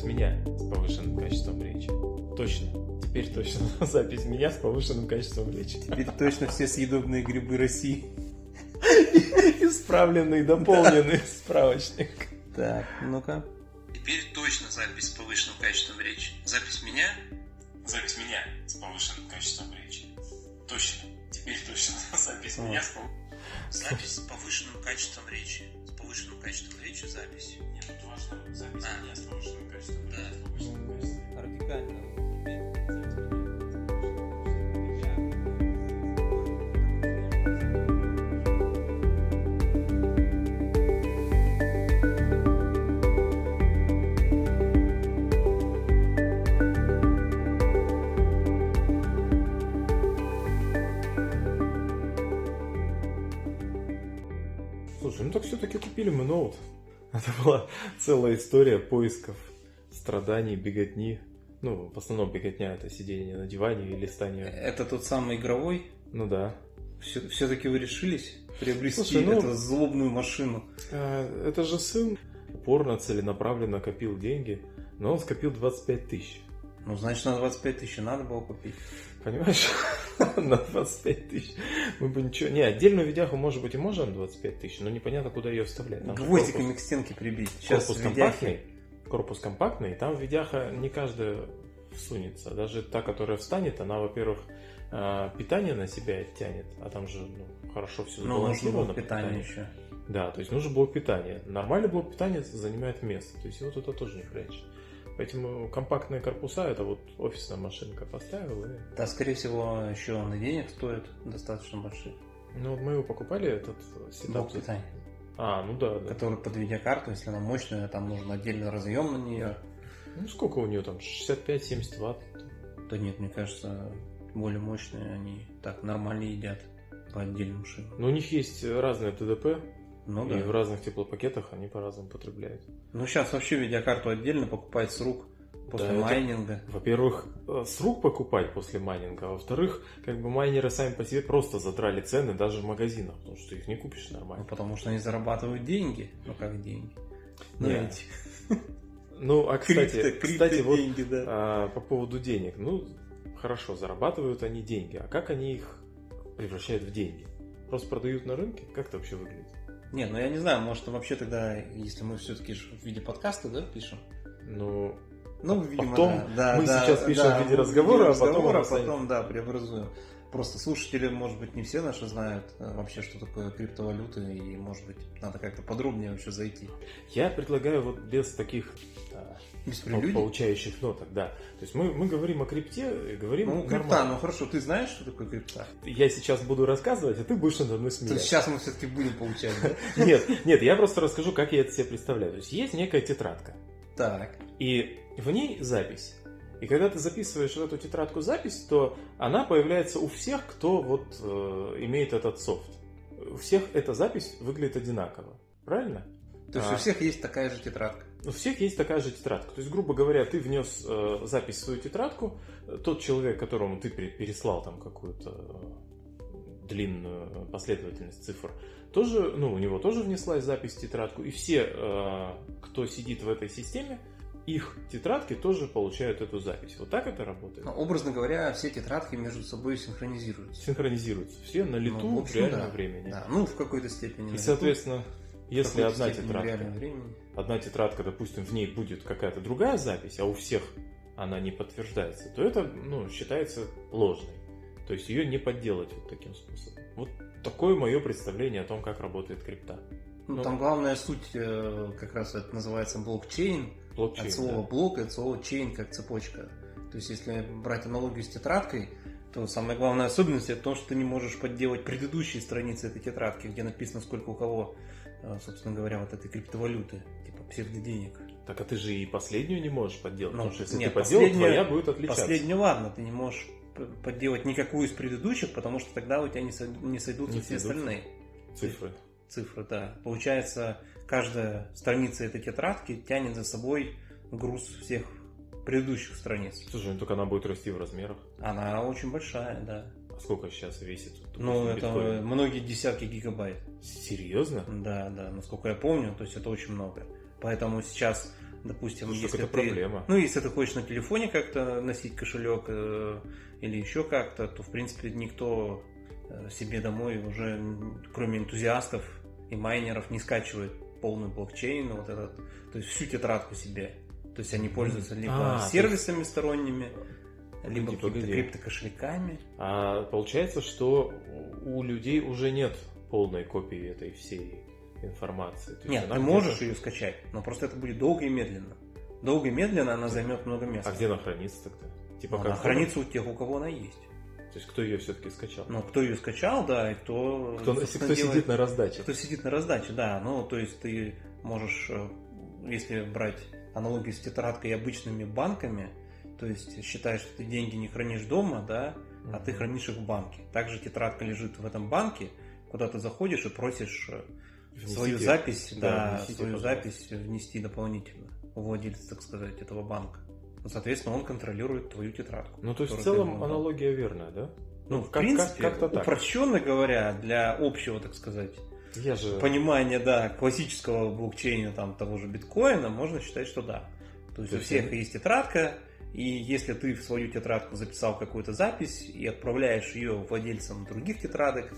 запись меня с повышенным качеством речи. Точно. Теперь точно запись меня с повышенным качеством речи. Теперь точно все съедобные грибы России. Исправленный, дополненный справочник. Так, ну-ка. Теперь точно запись с повышенным качеством речи. Запись меня? Запись меня с повышенным качеством речи. Точно. Теперь точно запись меня с пов- Запись с повышенным качеством речи. С повышенным качеством речи запись. Нет, важно запись А. меня с повышенным качеством речи. Да. с повышенным качеством. Радикально. Мы ноут. Это была целая история поисков, страданий, беготни. Ну, в основном беготня это сидение на диване и листание. Это тот самый игровой. Ну да. Все-таки вы решились приобрести Слушай, ну- эту злобную машину. А, Это же сын упорно, целенаправленно копил деньги, но он скопил 25 тысяч. Ну, значит, на 25 тысяч надо было купить. Понимаешь? на 25 тысяч. Мы бы ничего... Не, отдельную видяху, может быть, и можно на 25 тысяч, но непонятно, куда ее вставлять. Там Гвоздиками корпус- к стенке прибить. Сейчас корпус видяхи- компактный, корпус компактный, там видяха не каждая всунется. Даже та, которая встанет, она, во-первых, а, питание на себя тянет, а там же ну, хорошо все Ну, нужно было сбалансировано. по питание питанию. еще. Да, то есть нужно блок питания. Нормальный блок питания занимает место, то есть его туда тоже не прячешь. Поэтому компактные корпуса это вот офисная машинка поставил и... Да, скорее всего, еще он и денег стоит достаточно больших. Ну вот мы его покупали, этот сетап. Питания. А, ну да, да. Который под видеокарту, если она мощная, там нужен отдельный разъем на нее. Ну сколько у нее там? 65-70 ватт. Да нет, мне кажется, более мощные они так нормально едят по отдельным шинам. Но у них есть разные TDP, Ну и да. в разных теплопакетах они по-разному потребляют. Ну сейчас вообще видеокарту отдельно покупать с рук после Да, это- майнинга. Во-первых, э, с рук покупать после майнинга, а во-вторых, как бы майнеры сами по себе просто задрали цены даже в магазинах, потому что их не купишь Ну, нормально. потому что они зарабатывают деньги. Ну как деньги? Ну, Не. эти Ну, а кстати, крипто- кстати, вот крипто-деньги, да. а, по поводу денег. Ну, хорошо, зарабатывают они деньги, а как они их превращают в деньги? Просто продают на рынке? Как это вообще выглядит? Не, ну я не знаю, может вообще тогда, если мы все-таки в виде подкаста, да, пишем? Ну, Ну, А видимо, потом да, да, мы да, сейчас пишем да, в виде разговора, а потом разговора, оно а потом, да, преобразуем. Просто слушатели, может быть, не все наши знают э, вообще, что такое криптовалюта, и, может быть, надо как-то подробнее вообще зайти. я предлагаю вот без таких а, прелюдий. получающих ноток, да. То есть мы, мы говорим о крипте, и говорим Ну, крипта, нормально. ну хорошо, ты знаешь, что такое крипта? Я сейчас буду рассказывать, а ты будешь надо мной То есть смеяться. сейчас мы все-таки будем получать, да? Нет, нет, я просто расскажу, как я это себе представляю. То есть есть некая тетрадка, Так. и в ней запись. И когда ты записываешь в эту тетрадку запись, то она появляется у всех, кто вот э, имеет этот софт. У всех эта запись выглядит одинаково. Правильно? То есть А. у всех есть такая же тетрадка. У всех есть такая же тетрадка. То есть, грубо говоря, ты внес э, запись в свою тетрадку, э, тот человек, которому ты пере- переслал там какую-то э, длинную последовательность цифр, тоже, ну, у него тоже внеслась запись в тетрадку, и все, э, кто сидит в этой системе, их тетрадки тоже получают эту запись. Вот так это работает. Ну, образно говоря, все тетрадки между собой синхронизируются. Синхронизируются все на лету Ну, в в, общем, реальном да. времени. Да, ну, в какой-то степени. И, лету, соответственно, в если одна степени в тетрадка реальном времени. Одна тетрадка, допустим, в ней будет какая-то другая запись, а у всех она не подтверждается, то это ну, считается ложной. То есть ее не подделать вот таким способом. Вот такое мое представление о том, как работает крипта. Ну, Ну, там главная суть э, как раз это называется блокчейн. Блокчейн. От слова да. блок от слова чейн как цепочка. То есть, если брать аналогию с тетрадкой, то самая главная особенность это то, что ты не можешь подделать предыдущие страницы этой тетрадки, где написано, сколько у кого, собственно говоря, вот этой криптовалюты, типа псевдоденег. Так а ты же и последнюю не можешь подделать, Ну, потому что если нет, ты подделал, твоя будет отличаться. Последнюю, ладно, ты не можешь подделать никакую из предыдущих, потому что тогда у тебя не, со- не сойдутся Не все сойдутся. остальные Цифры. цифры, да. Получается, каждая страница этой тетрадки тянет за собой груз всех предыдущих страниц. Слушай, ну только она будет расти в размерах. Она очень большая, да. Сколько сейчас весит? допустим, Ну, это биткоин? многие десятки гигабайт. Серьезно? Да, да, насколько я помню, то есть это очень много. Поэтому сейчас допустим, Слушай, если это ты, проблема. ну, если ты хочешь на телефоне как-то носить кошелек э, или еще как-то, то, в принципе, никто э, себе домой уже, кроме энтузиастов и майнеров, не скачивает полный блокчейн, вот этот, то есть всю тетрадку себе. То есть они пользуются либо А, сервисами сторонними, либо какими-то криптокошельками. А получается, что у людей уже нет полной копии этой всей информации. То Нет, ты можешь ее скачать, но просто это будет долго и медленно. Долго и медленно она займет много места. А где она хранится тогда? Типа Ну, как она хранится у тех, у кого она есть. То есть кто ее все-таки скачал? Но кто ее скачал, да, и кто... кто кто делает- сидит на раздаче? Кто сидит на раздаче, да. Ну, то есть ты можешь, э, если брать аналогию с тетрадкой и обычными банками, то есть считаешь, что ты деньги не хранишь дома, да, а ты хранишь их в банке. Также тетрадка лежит в этом банке, куда ты заходишь и просишь э, Внесите- свою запись, да, да, внесите, свою пожалуйста. запись внести дополнительно у владельца, так сказать, этого банка. Ну, Соответственно, он контролирует твою тетрадку. Ну, то есть в целом аналогия верная, да? Ну, в как- как- принципе, как-то так. упрощенно говоря, для общего, так сказать, Я же... понимания, да, классического блокчейна, там, того же биткоина, можно считать, что да. То есть То у всех есть тетрадка, и если ты в свою тетрадку записал какую-то запись и отправляешь ее владельцам других тетрадок,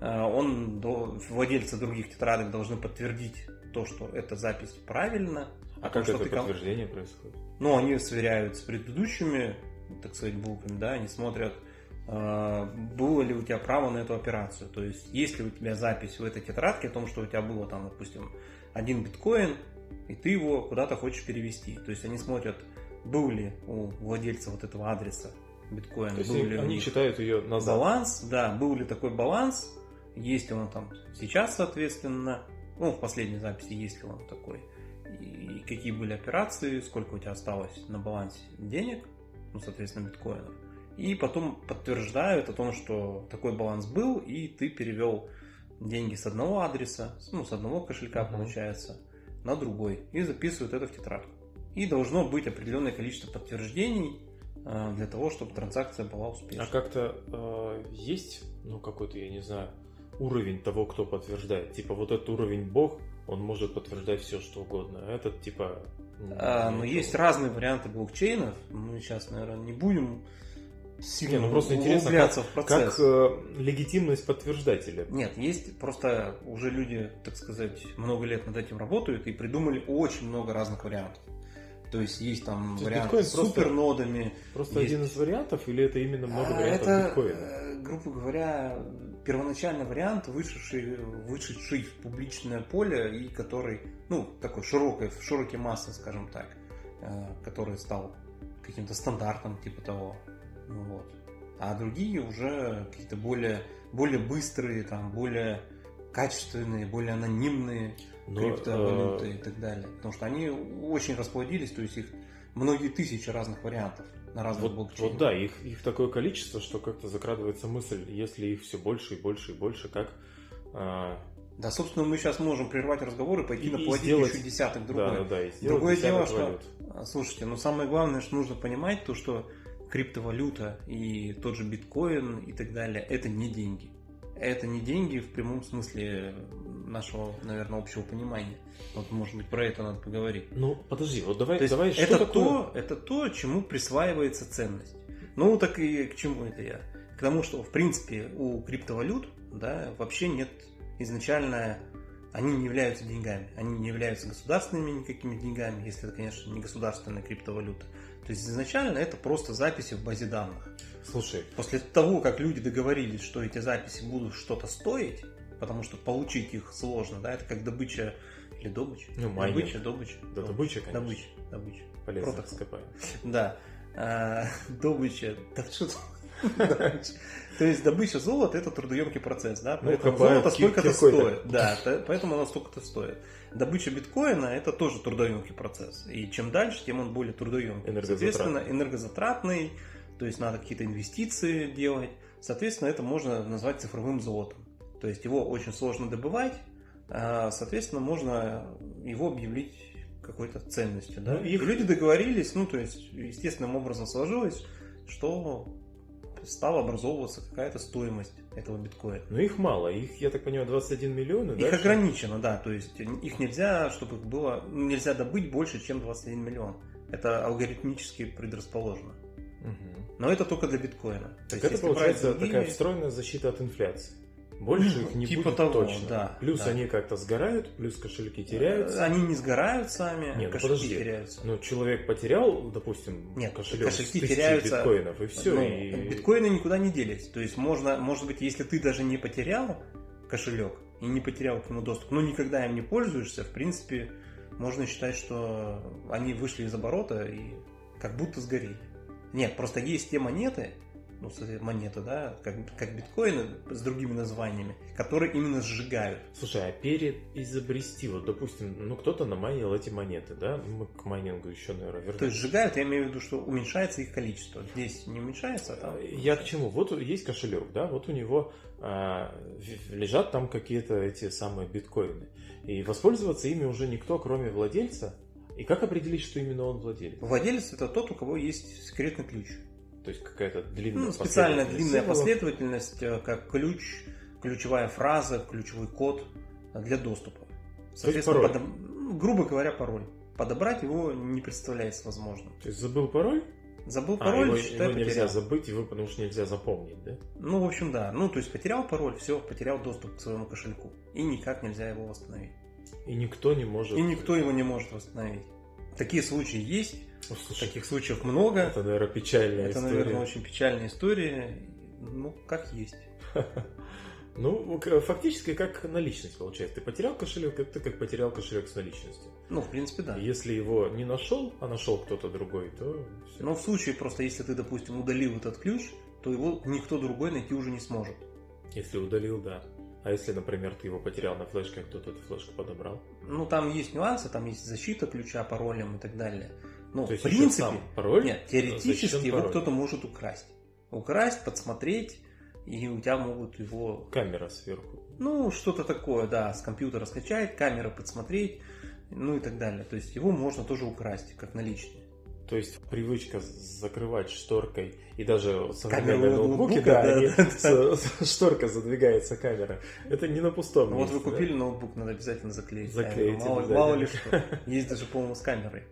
э, он, владельцы других тетрадок должны подтвердить то, что эта запись правильна. А как что это ты ком- подтверждение происходит? ну, они сверяют с предыдущими, так сказать, буквами, да, они смотрят, э, было ли у тебя право на эту операцию. То есть, есть ли у тебя запись в этой тетрадке о том, что у тебя было там, допустим, один биткоин, и ты его куда-то хочешь перевести. То есть, они смотрят, был ли у владельца вот этого адреса биткоина, То был они, ли они них читают ее назад. баланс, да, был ли такой баланс, есть ли он там сейчас, соответственно, ну, в последней записи, есть ли он такой, и какие были операции, сколько у тебя осталось на балансе денег, ну, соответственно, биткоинов. И потом подтверждают о том, что такой баланс был, и ты перевел деньги с одного адреса, ну, с одного кошелька, Мгм. получается, на другой, и записывают это в тетрадку. И должно быть определенное количество подтверждений э, для того, чтобы транзакция была успешной. А как-то э, есть, ну, какой-то, я не знаю, уровень того, кто подтверждает? Типа вот этот уровень бог, он может подтверждать все, что угодно. А этот, типа... м, А, ну, но ничего. есть разные варианты блокчейнов. Мы сейчас, наверное, не будем сильно Не, ну просто интересно, углубляться в процесс. Как э, легитимность подтверждателя? Нет, есть просто уже люди, так сказать, много лет над этим работают и придумали очень много разных вариантов. То есть есть там То варианты биткоин с просто супернодами. Просто Есть. один из вариантов или это именно много А, вариантов это, биткоина? э, грубо говоря, первоначальный вариант, вышедший, вышедший в публичное поле и который, ну, такой широкой, в широкой массы, скажем так, э, который стал каким-то стандартом типа того. Ну, вот. А другие уже какие-то более, более быстрые, там, более качественные, более анонимные Но, криптовалюты э, и так далее. Потому что они очень расплодились, то есть их многие тысячи разных вариантов на разных Вот, блокчейнах. вот да, их, их такое количество, что как-то закрадывается мысль, если их все больше и больше и больше, как а, Да, собственно, мы сейчас можем прервать разговор и пойти И- и наплодить сделать- еще десяток да, другой. да, да, и сделать Другое десяток дело, что, валют. а, слушайте, но самое главное, что нужно понимать, то, что криптовалюта и тот же биткоин и так далее, это не деньги. Это не деньги в прямом смысле нашего, наверное, общего понимания. Вот, может быть, про это надо поговорить. Ну, подожди, вот давай, То давай, что это, такое? то, это то, чему присваивается ценность. Ну, так и к чему это я? К тому, что, в принципе, у криптовалют да, вообще нет изначально... Они не являются деньгами. Они не являются государственными никакими деньгами, если это, конечно, не государственная криптовалюта. То есть изначально это просто записи в базе данных. Слушай, После того, как люди договорились, что эти записи будут что-то стоить, потому что получить их сложно, да, это как добыча или добыча? Ну, майнинг. добыча, добыча. да добыча, конечно, Добыча, добыча. полезно Протокол. ископаемый. Да. А, добыча. Да что. То есть добыча золота это трудоемкий процесс, да? Ну, Поэтому копают золото киркой-то. стоит. Да, поэтому оно столько-то стоит. Добыча биткоина это тоже трудоемкий процесс. И чем дальше, тем он более трудоемкий. Соответственно, энергозатратный, то есть надо какие-то инвестиции делать. Соответственно, это можно назвать цифровым золотом. То есть его очень сложно добывать, а, соответственно, можно его объявить какой-то ценностью. Да? Ну, И люди договорились, ну, то есть, естественным образом сложилось, что стала образовываться какая-то стоимость этого биткоина. Но их мало, их, я так понимаю, 21 миллион. Их ограничено, да, то есть их нельзя, чтобы их было, нельзя добыть больше, чем 21 миллион. Это алгоритмически предрасположено. Угу. Но это только для биткоина. То так есть, это получается другими... такая встроенная защита от инфляции. Больше ну, их не типа будет того, точно. Да, плюс да. они как-то сгорают, плюс кошельки теряются. Они не сгорают сами, Нет, ну кошельки подожди. теряются. Ну, человек потерял, допустим, Нет, кошелек кошельки с теряются. биткоинов, и все. Ну, и... Биткоины никуда не делись. То есть можно, может быть, если ты даже не потерял кошелек и не потерял к нему доступ, но никогда им не пользуешься, в принципе, можно считать, что они вышли из оборота и как будто сгорели. Нет, просто есть те монеты, ну, монеты, да, как, как биткоины с другими названиями, которые именно сжигают. Слушай, а перед изобрести, вот, допустим, ну, кто-то намайнил эти монеты, да, мы к майнингу еще, наверное, вернемся. То есть сжигают, я имею в виду, что уменьшается их количество. Здесь не уменьшается, а там... Я к чему? Вот есть кошелек, да, вот у него а, лежат там какие-то эти самые биткоины. И воспользоваться ими уже никто, кроме владельца. И как определить, что именно он владелец? Владелец это тот, у кого есть секретный ключ. То есть какая-то длинная ну, специальная длинная символов. последовательность, э, как ключ, ключевая фраза, ключевой код для доступа. Соответственно, пароль. Подоб... грубо говоря, пароль. Подобрать его не представляется возможным. То есть забыл пароль? Забыл пароль, а, его, считай, его нельзя потерял. забыть, его, потому что нельзя запомнить, да? Ну, в общем, да. Ну, то есть потерял пароль, все, потерял доступ к своему кошельку. И никак нельзя его восстановить. И никто не может... И никто его не может восстановить. Такие случаи есть. Ну, слушай, Таких случаев много. Это, наверное, печальная Это, история. наверное, очень печальная история. Ну, как есть. Ну, фактически как наличность получается. Ты потерял кошелек, это как потерял кошелек с наличностью. Ну, в принципе, да. Если его не нашел, а нашел кто-то другой, то все. Но в случае просто, если ты, допустим, удалил этот ключ, то его никто другой найти уже не сможет. Если удалил, да. А если, например, ты его потерял на флешке, а кто-то эту флешку подобрал? Ну, там есть нюансы, там есть защита ключа паролем и так далее. Ну, То в принципе, сам пароль нет, теоретически его пароль. кто-то может украсть. Украсть, подсмотреть, и у тебя могут его, Камера сверху. ну, что-то такое, да, с компьютера скачать, камера подсмотреть, ну и так далее. То есть его можно тоже украсть, как наличные. То есть привычка закрывать шторкой и даже современные ноутбуки, ноутбука, да, да, они да, с- шторка задвигается камера. Это не на пустом Ну, вот месте, вы купили ноутбук, надо обязательно заклеить. Заклеить. Мало, мало ли что. Есть даже, по-моему, с камерой.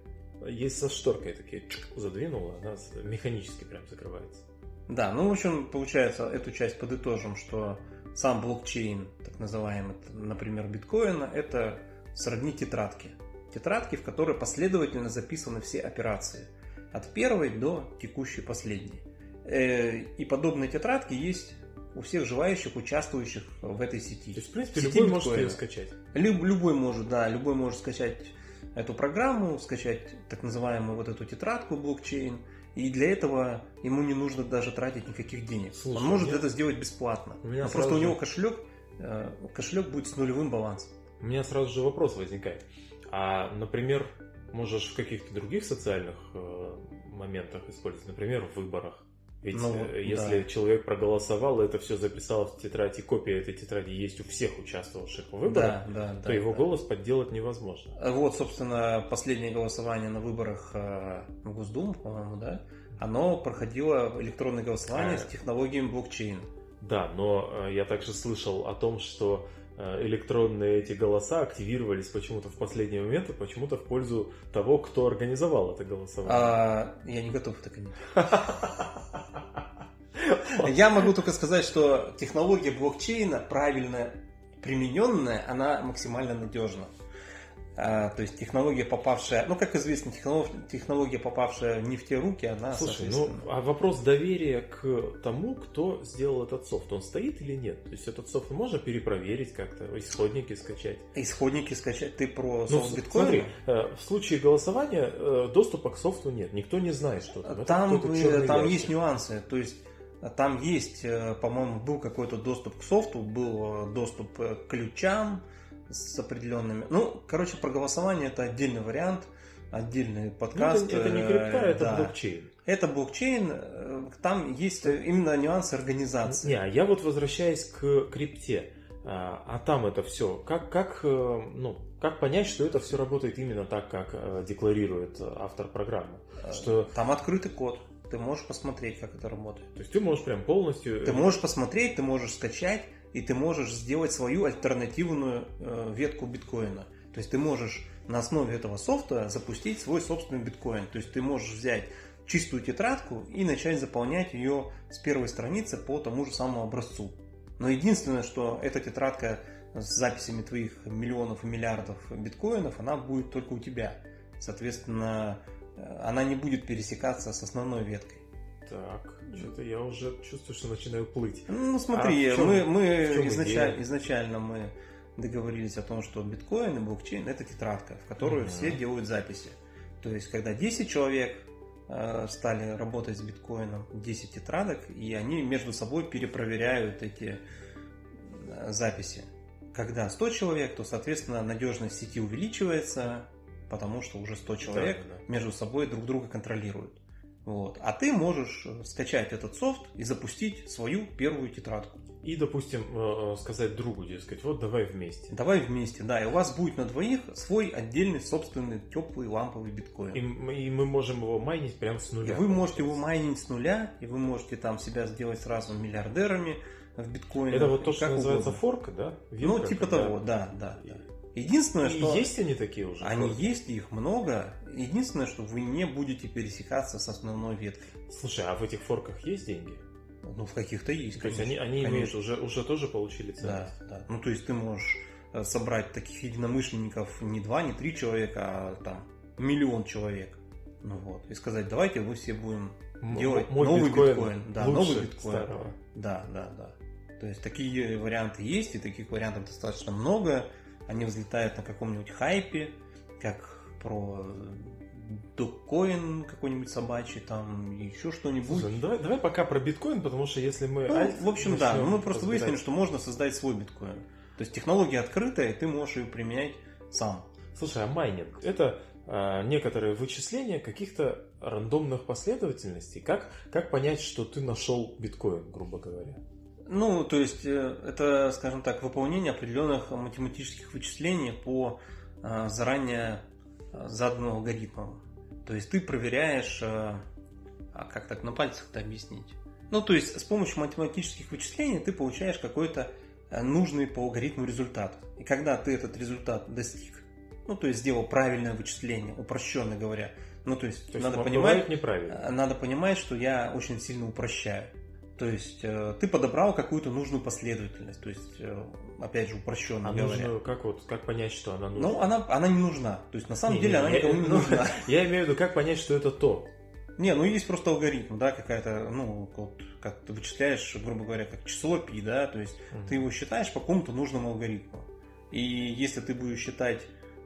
Есть со шторкой такие, чик, задвинула, она механически прям закрывается. Да, ну, в общем, получается, эту часть подытожим, что сам блокчейн, так называемый, например, биткоина, это сродни тетрадки. Тетрадки, в которой последовательно записаны все операции. От первой до текущей последней. Э, И подобные тетрадки есть у всех желающих, участвующих в этой сети. То есть, в принципе, Сети любой может биткоина. ее скачать. Люб- любой может, да, любой может скачать эту программу, скачать так называемую вот эту тетрадку блокчейн. И для этого ему не нужно даже тратить никаких денег. Слушай, Он может я- это сделать бесплатно. У меня просто у сразу него же- кошелек, э, кошелек будет с нулевым балансом. У меня сразу же вопрос возникает. А, например, можешь в каких-то других социальных э, моментах использовать, например, в выборах. Ведь Ну, э, если да. человек проголосовал, это все записал в тетрадь, и копия этой тетради есть у всех участвовавших в выборах, Да, да, да. то его да. голос подделать невозможно. Вот, собственно, последнее голосование на выборах э, в Госдуму, по-моему, да, оно проходило электронное голосование А. с технологиями блокчейн. Да, но э, я также слышал о том, что э, электронные эти голоса активировались почему-то в последний момент, и почему-то в пользу того, кто организовал это голосование. А, я не готов это комментировать. Я могу только сказать, что технология блокчейна, правильно примененная, она максимально надежна. А, то есть технология, попавшая, ну, как известно, технолог- технология, попавшая не в те руки, она, Слушай, ну соответственно... а вопрос доверия к тому, кто сделал этот софт, он стоит или нет? То есть этот софт можно перепроверить как-то, исходники скачать? Исходники скачать. Ты про Ну, софт с- биткоина? смотри, э, в случае голосования э, доступа к софту нет, никто не знает, что там. Там, там ящик. есть нюансы. То есть э, там есть, по-моему, был какой-то доступ к софту, был доступ к ключам с определенными. Ну, короче, про голосование это отдельный вариант, отдельный Ну, подкаст. это, это не э, крипта, это да. блокчейн. Это блокчейн, э, там есть э, именно нюансы организации. Не, а я вот возвращаясь к крипте, а, а там это все, как, как, ну, как понять, что это все работает именно так, как декларирует автор программы? Что Там открытый код. ты можешь посмотреть, как это работает. То есть ты можешь прям полностью... Ты можешь посмотреть, ты можешь скачать, и ты можешь сделать свою альтернативную э, ветку биткоина. То есть ты можешь на основе этого софта запустить свой собственный биткоин. То есть ты можешь взять чистую тетрадку и начать заполнять ее с первой страницы по тому же самому образцу. Но единственное, что эта тетрадка с записями твоих миллионов и миллиардов биткоинов, она будет только у тебя. Соответственно, э, она не будет пересекаться с основной веткой. Так, что-то я уже чувствую, что начинаю плыть. Ну смотри, а мы, мы изначально, изначально мы договорились о том, что биткоин и блокчейн это тетрадка, в которую угу. все делают записи. То есть, когда 10 человек э, стали работать с биткоином, 10 тетрадок, и они между собой перепроверяют эти э, записи. Когда 100 человек, то, соответственно, надежность сети увеличивается, потому что уже 100 человек да, да. между собой друг друга контролируют. Вот. А ты можешь э, скачать этот софт и запустить свою первую тетрадку. И, допустим, э, э, сказать другу, дескать, вот давай вместе. Давай вместе, да. И у вас будет на двоих свой отдельный собственный теплый ламповый биткоин. И, мы, и мы можем его майнить прямо с нуля. И вы можете его майнить с нуля, и вы можете там себя сделать сразу миллиардерами в биткоине. Это вот то, что называется форк, да? Вилка, ну, типа когда... того, да, да, да. Единственное, и что... есть они такие уже? Они форки? есть, их много. Единственное, что вы не будете пересекаться с основной веткой. Слушай, а в этих форках есть деньги? Ну, в каких-то есть. То конечно, есть они, они имеют уже, уже тоже получили ценность? Да, да. Ну, то есть ты можешь э, собрать таких единомышленников не два, не три человека, а там миллион человек. Ну вот. И сказать, давайте мы все будем М- делать мой новый биткоин. биткоин. Да, новый биткоин. Старого. Да, да, да. То есть такие варианты есть, и таких вариантов достаточно много. Они взлетают на каком-нибудь хайпе, как про докоин какой-нибудь собачий, там еще что-нибудь. Слушай, ну давай, давай пока про биткоин, потому что если мы... Ну, альт, в общем, да, ну, мы просто разбирать... выяснили, что можно создать свой биткоин. То есть технология открытая, и ты можешь ее применять сам. Слушай, а майнинг это а, некоторые вычисления каких-то рандомных последовательностей. Как, как понять, что ты нашел биткоин, грубо говоря? Ну, то есть э, это, скажем так, выполнение определенных математических вычислений по а, заранее Э, заданным алгоритмом. То есть ты проверяешь, э, а как так на пальцах это объяснить? Ну, то есть с помощью математических вычислений ты получаешь какой-то э, нужный по алгоритму результат. И когда ты этот результат достиг, ну, то есть сделал правильное вычисление, упрощенно говоря, ну, то есть, то есть надо, понимать, надо понимать, что я очень сильно упрощаю. То есть э, ты подобрал какую-то нужную последовательность, то есть, э, опять же, упрощенно а говоря. Нужно, как, вот, как понять, что она нужна? Ну, она, она не нужна. То есть, на самом не, деле, не, она никому не ну, нужна. Я имею в виду, как понять, что это то. Не, ну есть просто алгоритм, да, какая-то, ну, вот, как ты вычисляешь, грубо говоря, как число пи, да, то есть угу. ты его считаешь по какому-то нужному алгоритму. И если ты будешь считать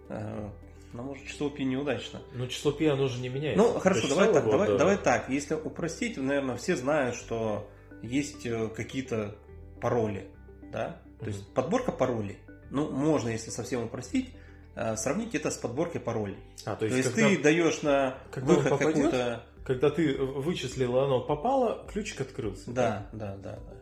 э, ну, может, число пи неудачно. Ну, число пи, оно же не меняется. Ну, хорошо, давай так, давай, да. давай так. Если упростить, наверное, все знают, что есть э, какие-то пароли, да, то есть подборка паролей. Ну, можно, если совсем упростить, э, сравнить это с подборкой паролей. А, то есть, то есть когда, ты даешь на когда выход какую-то... Когда ты вычислил, оно попало, ключик открылся. Да, да, да, да.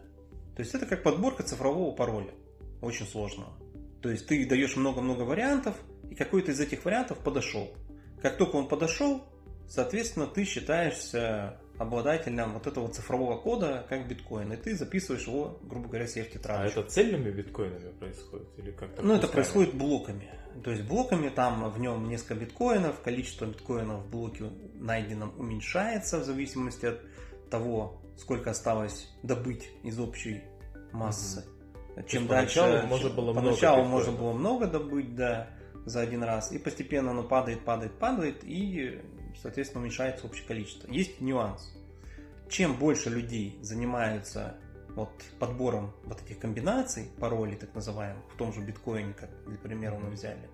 То есть это как подборка цифрового пароля. Очень сложного. То есть ты даешь много-много вариантов, и какой-то из этих вариантов подошел. Как только он подошел, соответственно, ты считаешься обладателем вот этого цифрового кода, как биткоин, и ты записываешь его, грубо говоря, себе в тетрадочку. А это цельными биткоинами происходит? Или как ну, это происходит блоками. То есть блоками там в нем несколько биткоинов, количество биткоинов в блоке найденном уменьшается в зависимости от того, сколько осталось добыть из общей массы. Угу. Чем дальше, поначалу, можно было, поначалу много можно было много добыть, да, за один раз, и постепенно оно падает, падает, падает, и соответственно, уменьшается общее количество. Есть нюанс. Чем больше людей занимаются вот подбором вот этих комбинаций, паролей так называемых, в том же биткоине, как для примера мы взяли,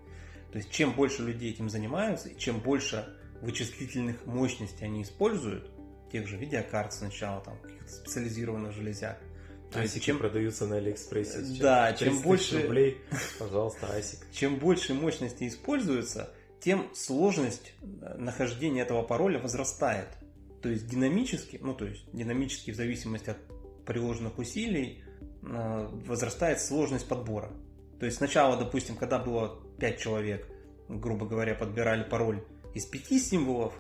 то есть чем больше людей этим занимаются, и чем больше вычислительных мощностей они используют, тех же видеокарт сначала, там, каких-то специализированных железяк, то есть чем продаются на Алиэкспрессе сейчас. Да, чем больше рублей, пожалуйста, асик. Чем больше мощности используется, тем сложность э, нахождения этого пароля возрастает. То есть динамически, ну то есть динамически в зависимости от приложенных усилий э, возрастает сложность подбора. То есть сначала, допустим, когда было 5 человек, грубо говоря, подбирали пароль из 5 символов,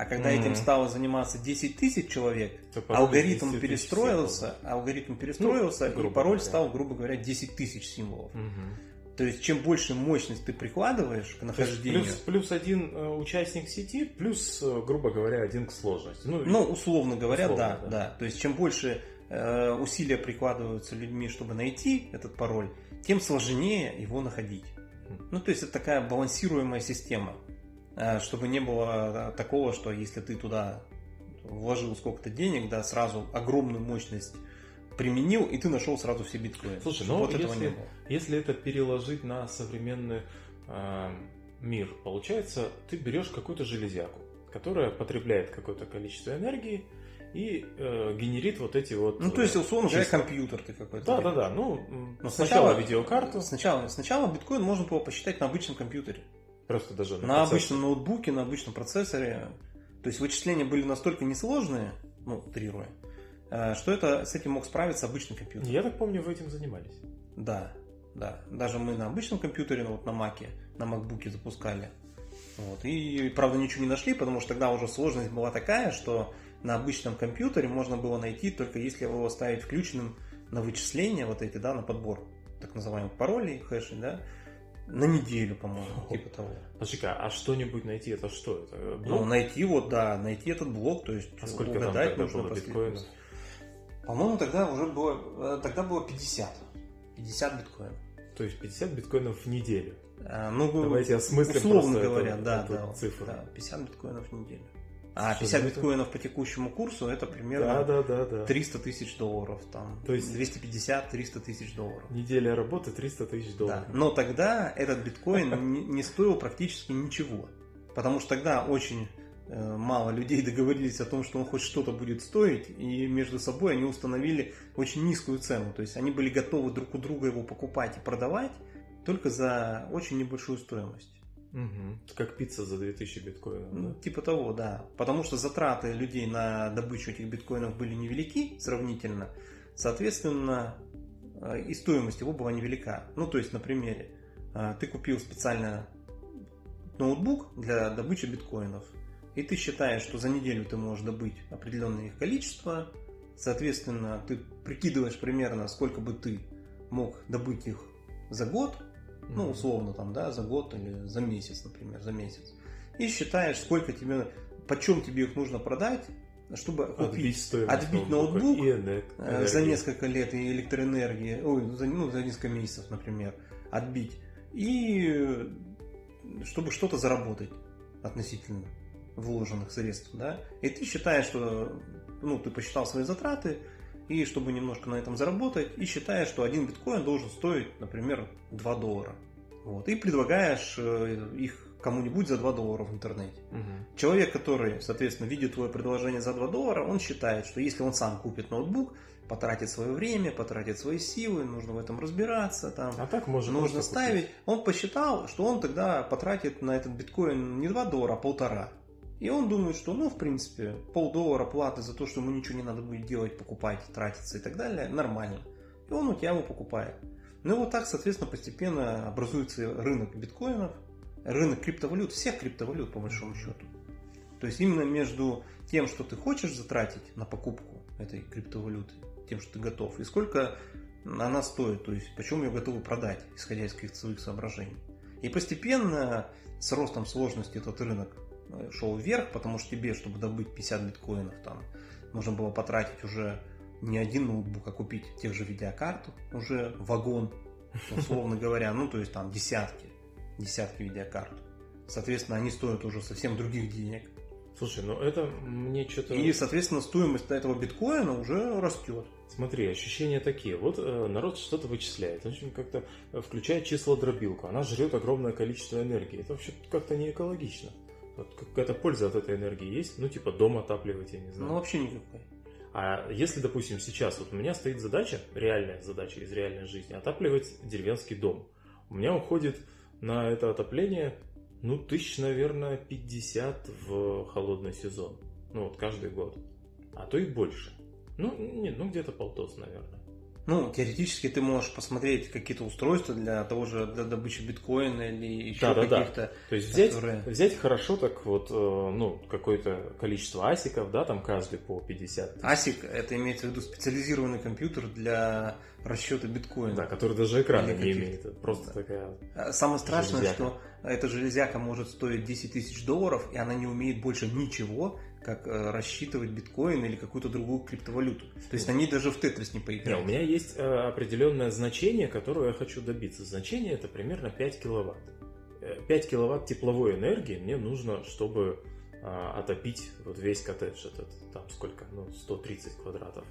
А когда этим Мгм. стало заниматься 10 тысяч человек, алгоритм 10 тысяч перестроился, алгоритм перестроился, Ну, и пароль говоря. стал, грубо говоря, 10 тысяч символов. Мгм. То есть, чем больше мощность ты прикладываешь к нахождению, плюс, плюс один э, участник сети, плюс, э, грубо говоря, один к сложности. Ну, ну, условно говоря, Условно, да, да. да, То есть, чем больше э, усилия прикладываются людьми, чтобы найти этот пароль, тем сложнее его находить. Ну, то есть, это такая балансируемая система, э, чтобы не было э, такого, что если ты туда вложил сколько-то денег, да, сразу огромную мощность применил, и ты нашел сразу все биткоины. Слушай, ну, вот этого если- не было. Если это переложить на современный э, мир, получается, ты берешь какую-то железяку, которая потребляет какое-то количество энергии и э, генерит вот эти вот... Ну, то есть, э, условно говоря, компьютер ты какой-то. Да, да, да. Ну, Но сначала, сначала- видеокарту, Сначала, сначала биткоин можно было посчитать на обычном компьютере. просто даже На процессор. обычном ноутбуке, на обычном процессоре. То есть вычисления были настолько несложные, ну, утрируя, что это с этим мог справиться обычный компьютер. Я так помню, вы этим занимались. Да, да. Даже мы на обычном компьютере, ну, вот на Маке, на макбуке запускали. Вот. И, правда, ничего не нашли, потому что тогда уже сложность была такая, что на обычном компьютере можно было найти только если его оставить включенным на вычисления вот эти, да, на подбор так называемых паролей, хэшей, да, на неделю, по-моему, типа того. Подожди-ка, а что-нибудь найти, это что? Это э, Ну, блок? найти вот, да, найти этот блок, то есть а сколько там угадать тогда нужно было биткоинов? По-моему, тогда уже было, э, тогда было 50. 50 биткоинов. То есть 50 биткоинов в неделю. А, Ну, Давайте осмыслим условно говоря, эту- да, эту да, цифру. да, 50 биткоинов в неделю. А Слушай, 50 ну это- биткоинов по текущему курсу это Да, примерно да, да, да. 300 тысяч долларов, там, То есть- 250-300 тысяч долларов. Неделя работы 300 тысяч Да. долларов. Но тогда этот биткоин не, стоил практически ничего. Потому что тогда очень э, мало людей договорились о том, что он хоть что-то будет стоить, и между собой они установили очень низкую цену. То есть они были готовы друг у друга его покупать и продавать только за очень небольшую стоимость. Мгм. Как пицца за 2000 биткоинов. Ну, да? типа того, да. Потому что затраты людей на добычу этих биткоинов были невелики сравнительно. Соответственно, э, и стоимость его была невелика. Ну, то есть, на примере, э, ты купил специально ноутбук для добычи биткоинов, и ты считаешь, что за неделю ты можешь добыть определенное их количество, соответственно, ты прикидываешь примерно, сколько бы ты мог добыть их за год, ну, условно там, да, за год или за месяц, например, за месяц. И считаешь, сколько тебе, почем тебе их нужно продать, чтобы Отбить купить, отбить ноутбук э, за несколько лет и электроэнергии, ой, за, ну, за несколько месяцев, например, отбить. И э, чтобы что-то заработать относительно вложенных средств, да. И ты считаешь, что, ну, ты посчитал свои затраты, и чтобы немножко на этом заработать, и считаешь, что один биткоин должен стоить, например, 2 доллара. Вот. И предлагаешь э, их кому-нибудь за 2 доллара в интернете. Мгм. Человек, который, соответственно, видит твое предложение за 2 доллара, он считает, что если он сам купит ноутбук, потратит свое время, потратит свои силы, нужно в этом разбираться, там, А так можно нужно ставить. купить. Он посчитал, что он тогда потратит на этот биткоин не 2 доллара, а полтора. И он думает, что, ну, в принципе, полдоллара платы за то, что ему ничего не надо будет делать, покупать, тратиться и так далее, нормально. И он у тебя его покупает. Ну и вот так, соответственно, постепенно образуется рынок биткоинов, рынок криптовалют, всех криптовалют, по большому счету. То есть именно между тем, что ты хочешь затратить на покупку этой криптовалюты, тем, что ты готов, и сколько она стоит, то есть почему ее готовы продать, исходя из каких-то своих соображений. И постепенно с ростом сложности этот рынок шел вверх, потому что тебе, чтобы добыть 50 биткоинов, там нужно было потратить уже не один ноутбук, а купить тех же видеокарту, уже вагон, условно говоря, ну то есть там десятки, десятки видеокарт. Соответственно, они стоят уже совсем других денег. Слушай, ну это мне что-то... И, соответственно, стоимость этого биткоина уже растет. Смотри, ощущения такие. Вот э, народ что-то вычисляет, общем, как-то э, включает числодробилку. Она жрет огромное количество энергии. Это вообще как-то не экологично. Вот какая-то польза от этой энергии есть? Ну, типа дом отапливать, я не знаю. Ну, вообще никакой. А если, допустим, сейчас вот у меня стоит задача, реальная задача из реальной жизни, отапливать деревенский дом. У меня уходит на это отопление, ну, тысяч, наверное, 50 в холодный сезон. Ну, вот каждый год. А то и больше. Ну, нет, ну где-то полтос, наверное. Ну, теоретически ты можешь посмотреть какие-то устройства для того же, для добычи биткоина или еще Да, да, да. каких-то. То есть взять, которые- взять хорошо так вот, э, ну, какое-то количество асиков, да, там каждый по 50. ASIC это имеется в виду специализированный компьютер для расчета биткоина. Да, который даже экрана не каких-то. имеет. Это просто такая... А Самое страшное, Железяка. что эта железяка может стоить 10 тысяч долларов, и она не умеет больше ничего, как э, рассчитывать биткоин или какую-то другую криптовалюту. То есть на ней даже в Тетрис не Не, поиграть. у меня есть э, определенное значение, которое я хочу добиться. Значение это примерно 5 киловатт. Э, 5 киловатт тепловой энергии мне нужно, чтобы а, отопить вот весь коттедж этот. Там сколько? Ну, 130 квадратов.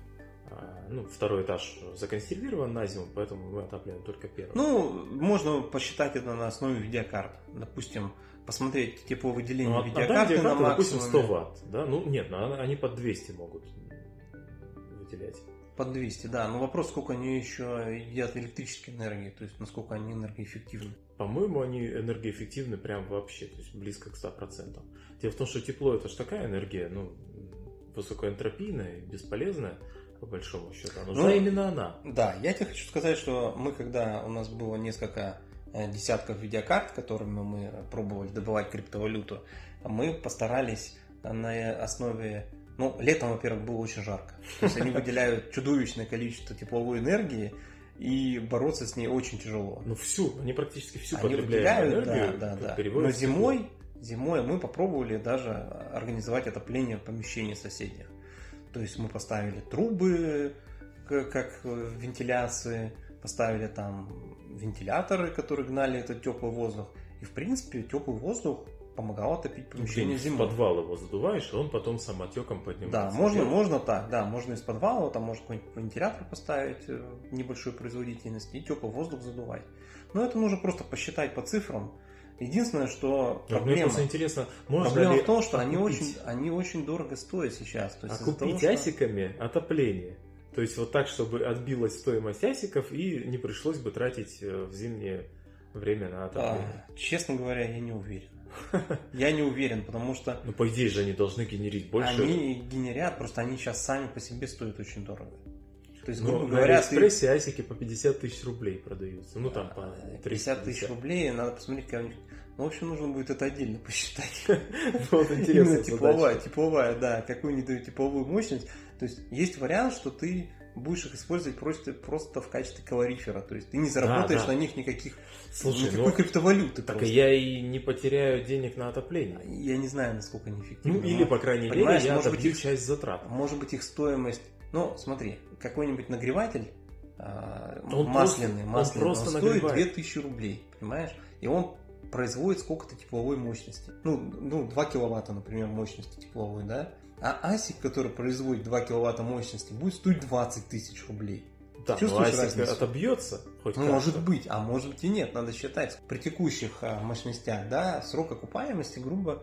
А, ну, второй этаж законсервирован на зиму, поэтому мы отапливаем только первый. Ну, можно посчитать это на основе видеокарт. Допустим, посмотреть тепловыделение Ну, а- а видеокарты там на видеокарта, допустим, максимуме. 100 ватт, да? Ну, нет, ну, они под 200 могут выделять. Под 200, да. Но вопрос, сколько они еще едят электрической энергии, то есть насколько они энергоэффективны. По-моему, они энергоэффективны прям вообще, то есть близко к 100%. Дело в том, что тепло это же такая энергия, ну, высокоэнтропийная бесполезная, по большому счету. А нужна Ну, именно она. Да, я тебе хочу сказать, что мы, когда у нас было несколько десятков видеокарт, которыми мы пробовали добывать криптовалюту, мы постарались на основе... Ну, летом, во-первых, было очень жарко. То есть они выделяют чудовищное количество тепловой энергии, и бороться с ней очень тяжело. Ну, всю, они практически всю Они потребляемую выделяют, энергию да, да, да. Но в зимой, зимой мы попробовали даже организовать отопление помещений соседних. То есть мы поставили трубы, как э, вентиляции, поставили там вентиляторы, которые гнали этот теплый воздух. И в принципе теплый воздух помогал отопить помещение Где-нибудь в зимой. подвал его задуваешь, и он потом самотеком поднимается. Да, можно, вверх. можно так, да, можно из подвала, там можно какой-нибудь вентилятор поставить э, небольшой производительности и теплый воздух задувать. Но это нужно просто посчитать по цифрам. Единственное, что Мне проблема, просто интересно, можно проблема ли в том, что они очень, они очень дорого стоят сейчас. То есть из-за окупить того, что- асиками отопление. То есть вот так, чтобы отбилась стоимость асиков и не пришлось бы тратить э, в зимнее время на отопление. А, честно говоря, я не уверен. Я не уверен, потому что Ну, по идее же они должны генерить больше. они генерят, просто они сейчас сами по себе стоят очень дорого. То есть, Ну, грубо на говоря, ты Алиэкспрессе асики по 50 тысяч рублей продаются. Ну, там по 50 тысяч 350. рублей, надо посмотреть, как у них... Ну, в общем, нужно будет это отдельно посчитать. Вот Именно интересно. тепловая, тепловая, да, какую они дают тепловую мощность. То есть есть вариант, что ты будешь их использовать просто, просто в качестве калорифера. То есть ты не заработаешь да. на них никаких Слушай, никакой ну, криптовалюты. так просто. я и не потеряю денег на отопление. Я не знаю, насколько они Ну, эффективны. или, но, по крайней мере, я может быть, их- часть затрат. Может быть, их стоимость... Ну, смотри, какой-нибудь нагреватель а, Он масляный, просто- он масляный, он, просто стоит нагревает. 2000 рублей, понимаешь? И он производит сколько-то тепловой мощности. Ну, ну, 2 киловатта, например, мощности тепловой, да? А асик, который производит 2 киловатта мощности, будет стоить 20 тысяч рублей. Да, но Чувствуешь асик разницу? отобьется хоть Ну, как-то. может быть, а может быть и нет, надо считать. При текущих а, мощностях, да, срок окупаемости, грубо,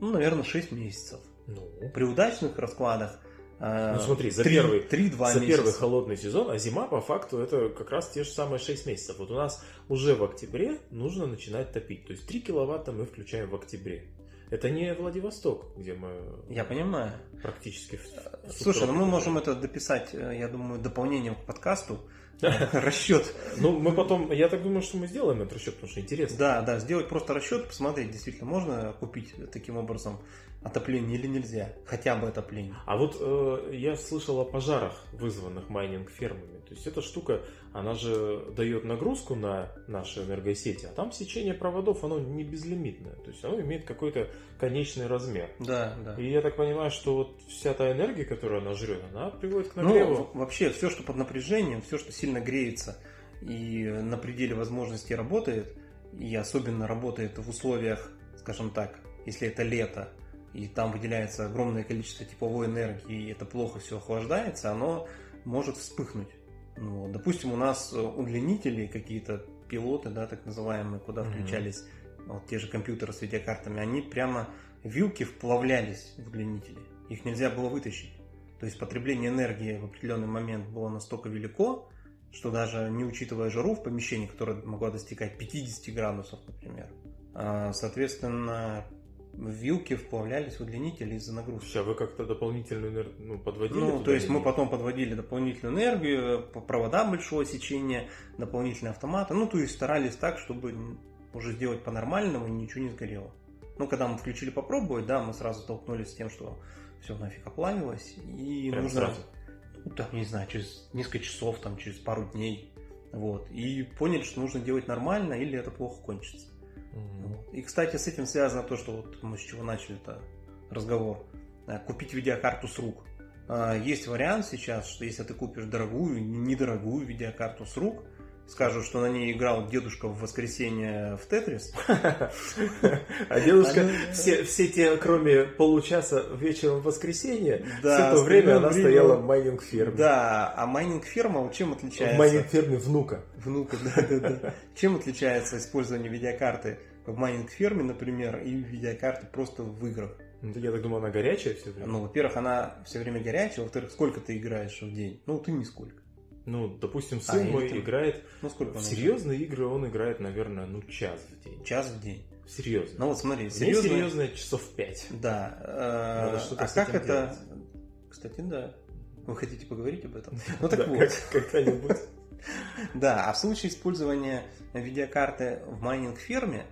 ну, наверное, 6 месяцев. Ну, При удачных раскладах а, Ну, смотри, за первый- 3-2 за месяца. первый холодный сезон, а зима по факту это как раз те же самые 6 месяцев. Вот у нас уже в октябре нужно начинать топить. То есть 3 киловатта мы включаем в октябре. Это не Владивосток, где мы Я понимаю. практически... в- в Слушай, ну мы можем это дописать, э, я думаю, дополнением к подкасту. Расчет. Ну, мы потом, я так думаю, что мы сделаем этот расчет, потому что интересно. Да, да, сделать просто расчет, посмотреть, действительно, можно купить таким образом отопление или нельзя. Хотя бы отопление. А вот э, я слышал о пожарах, вызванных майнинг-фермами. То есть эта штука, она же дает нагрузку на наши энергосети, а там сечение проводов, оно не безлимитное. То есть оно имеет какой-то конечный размер. Да, да. И я так понимаю, что вот вся та энергия, которую она жрет, она приводит к нагреву. Ну, вообще, все, что под напряжением, все, что сильно греется и на пределе возможностей работает, и особенно работает в условиях, скажем так, если это лето, и там выделяется огромное количество тепловой энергии, и это плохо все охлаждается, оно может вспыхнуть. Ну, вот, допустим, у нас удлинители, какие-то пилоты, да, так называемые, куда Мгм. включались вот те же компьютеры с видеокартами, они прямо вилки вплавлялись в удлинители. Их нельзя было вытащить. То есть потребление энергии в определенный момент было настолько велико, что даже не учитывая жару в помещении, которое могло достигать 50 градусов, например, а, соответственно, вилки вплавлялись в удлинитель из-за нагрузки. Сейчас вы как-то дополнительную энер- ну, подводили? Ну, то есть мы потом подводили дополнительную энергию, по- провода большого сечения, дополнительные автоматы. Ну, то есть старались так, чтобы уже сделать по-нормальному и ничего не сгорело. Ну, когда мы включили попробовать, да, мы сразу столкнулись с тем, что все нафиг оплавилось. И Прям нужно, сразу? ну, там, не знаю, через несколько часов, там, через пару дней. Вот. И поняли, что нужно делать нормально, или это плохо кончится. И, кстати, с этим связано то, что вот мы с чего начали это разговор. Э, Купить видеокарту с рук. А, Есть вариант сейчас, что если ты купишь дорогую, недорогую видеокарту с рук, скажут, что на ней играл дедушка в воскресенье в Тетрис. А дедушка, все, те, кроме получаса вечером в воскресенье, все то время она стояла в майнинг-ферме. Да, а майнинг-ферма вот чем отличается? В майнинг-ферме внука. Внука, да, да, да. Чем отличается использование видеокарты в майнинг-ферме, например, и видеокарты просто в играх? Ну, Я так думаю, она горячая все время. Ну, во-первых, она все время горячая, во-вторых, сколько ты играешь в день? Ну, ты нисколько. Ну, допустим, А, сын или мой ты- играет... Ну, сколько В серьезные игры он играет, наверное, ну, час в день. играет? Час в день. Серьезно. Ну, вот смотри, Серьезно? серьезно. серьезно, часов пять. Да. э, Надо а как это... делать. Кстати, да. Вы хотите поговорить об этом? Ну, так вот. Когда-нибудь. Да, а в случае использования видеокарты в майнинг-ферме,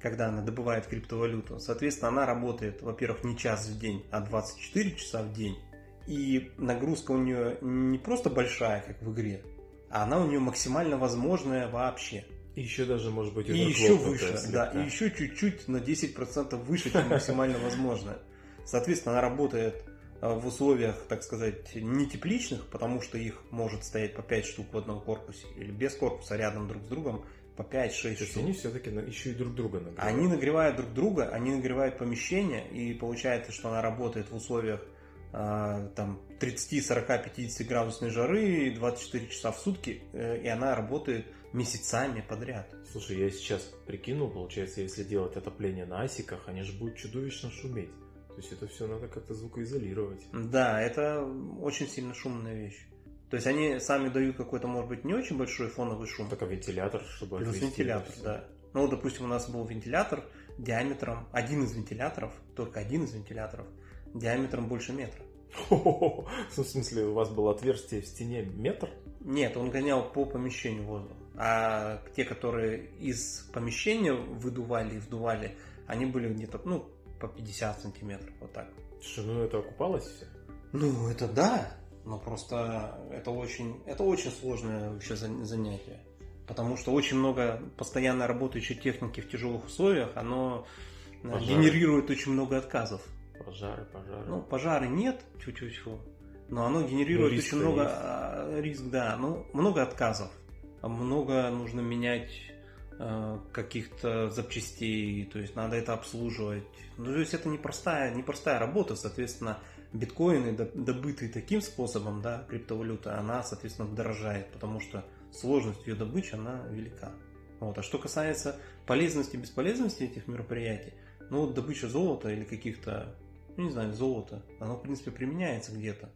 когда она добывает криптовалюту, соответственно, она работает, во-первых, не час в день, а 24 часа в день. И нагрузка у нее не просто большая, как в игре, а она у нее максимально возможная вообще. И еще даже, может быть, И еще выше, да, слегка. и еще чуть-чуть на 10% выше, чем максимально возможно. Соответственно, она работает э, в условиях, так сказать, не тепличных, потому что их может стоять по 5 штук в одном корпусе, или без корпуса рядом друг с другом по 5-6 То есть штук. они все-таки еще и друг друга нагревают. Они нагревают друг друга, они нагревают помещение, и получается, что она работает в условиях там 30, 40, 50 градусной жары, 24 часа в сутки, э, и она работает месяцами подряд. Слушай, я сейчас прикинул, получается, если делать отопление на асиках, они же будут чудовищно шуметь. То есть это все надо как-то звукоизолировать. Да, это очень сильно шумная вещь. То есть они сами дают какой-то, может быть, не очень большой фоновый шум. Так а вентилятор, чтобы Плюс вентилятор, да. Ну, допустим, у нас был вентилятор диаметром, один из вентиляторов, только один из вентиляторов, диаметром больше метра. Хо-хо-хо. В смысле, у вас было отверстие в стене метр? Нет, он гонял по помещению воздух. А те, которые из помещения выдували и вдували, они были где-то, ну, по 50 сантиметров, вот так. Слушай, ну это окупалось все? Ну, это да, но просто это очень, это очень сложное вообще зан- занятие. Потому что очень много постоянно работающей техники в тяжелых условиях, оно э, Пожары. генерирует очень много отказов. Пожары, пожары. Ну, пожары нет, чуть-чуть, но оно генерирует Ну, риск-то очень много есть. а, риск, да, ну, много отказов. Много нужно менять э, каких-то запчастей, то есть надо это обслуживать. Ну, то есть это непростая, непростая работа, соответственно, биткоины, до- добытые таким способом, да, криптовалюта, она, соответственно, дорожает, потому что сложность ее добычи, она велика. Вот. А что касается полезности и бесполезности этих мероприятий, ну, вот добыча золота или каких-то, ну, не знаю, золота, оно, в принципе, применяется где-то.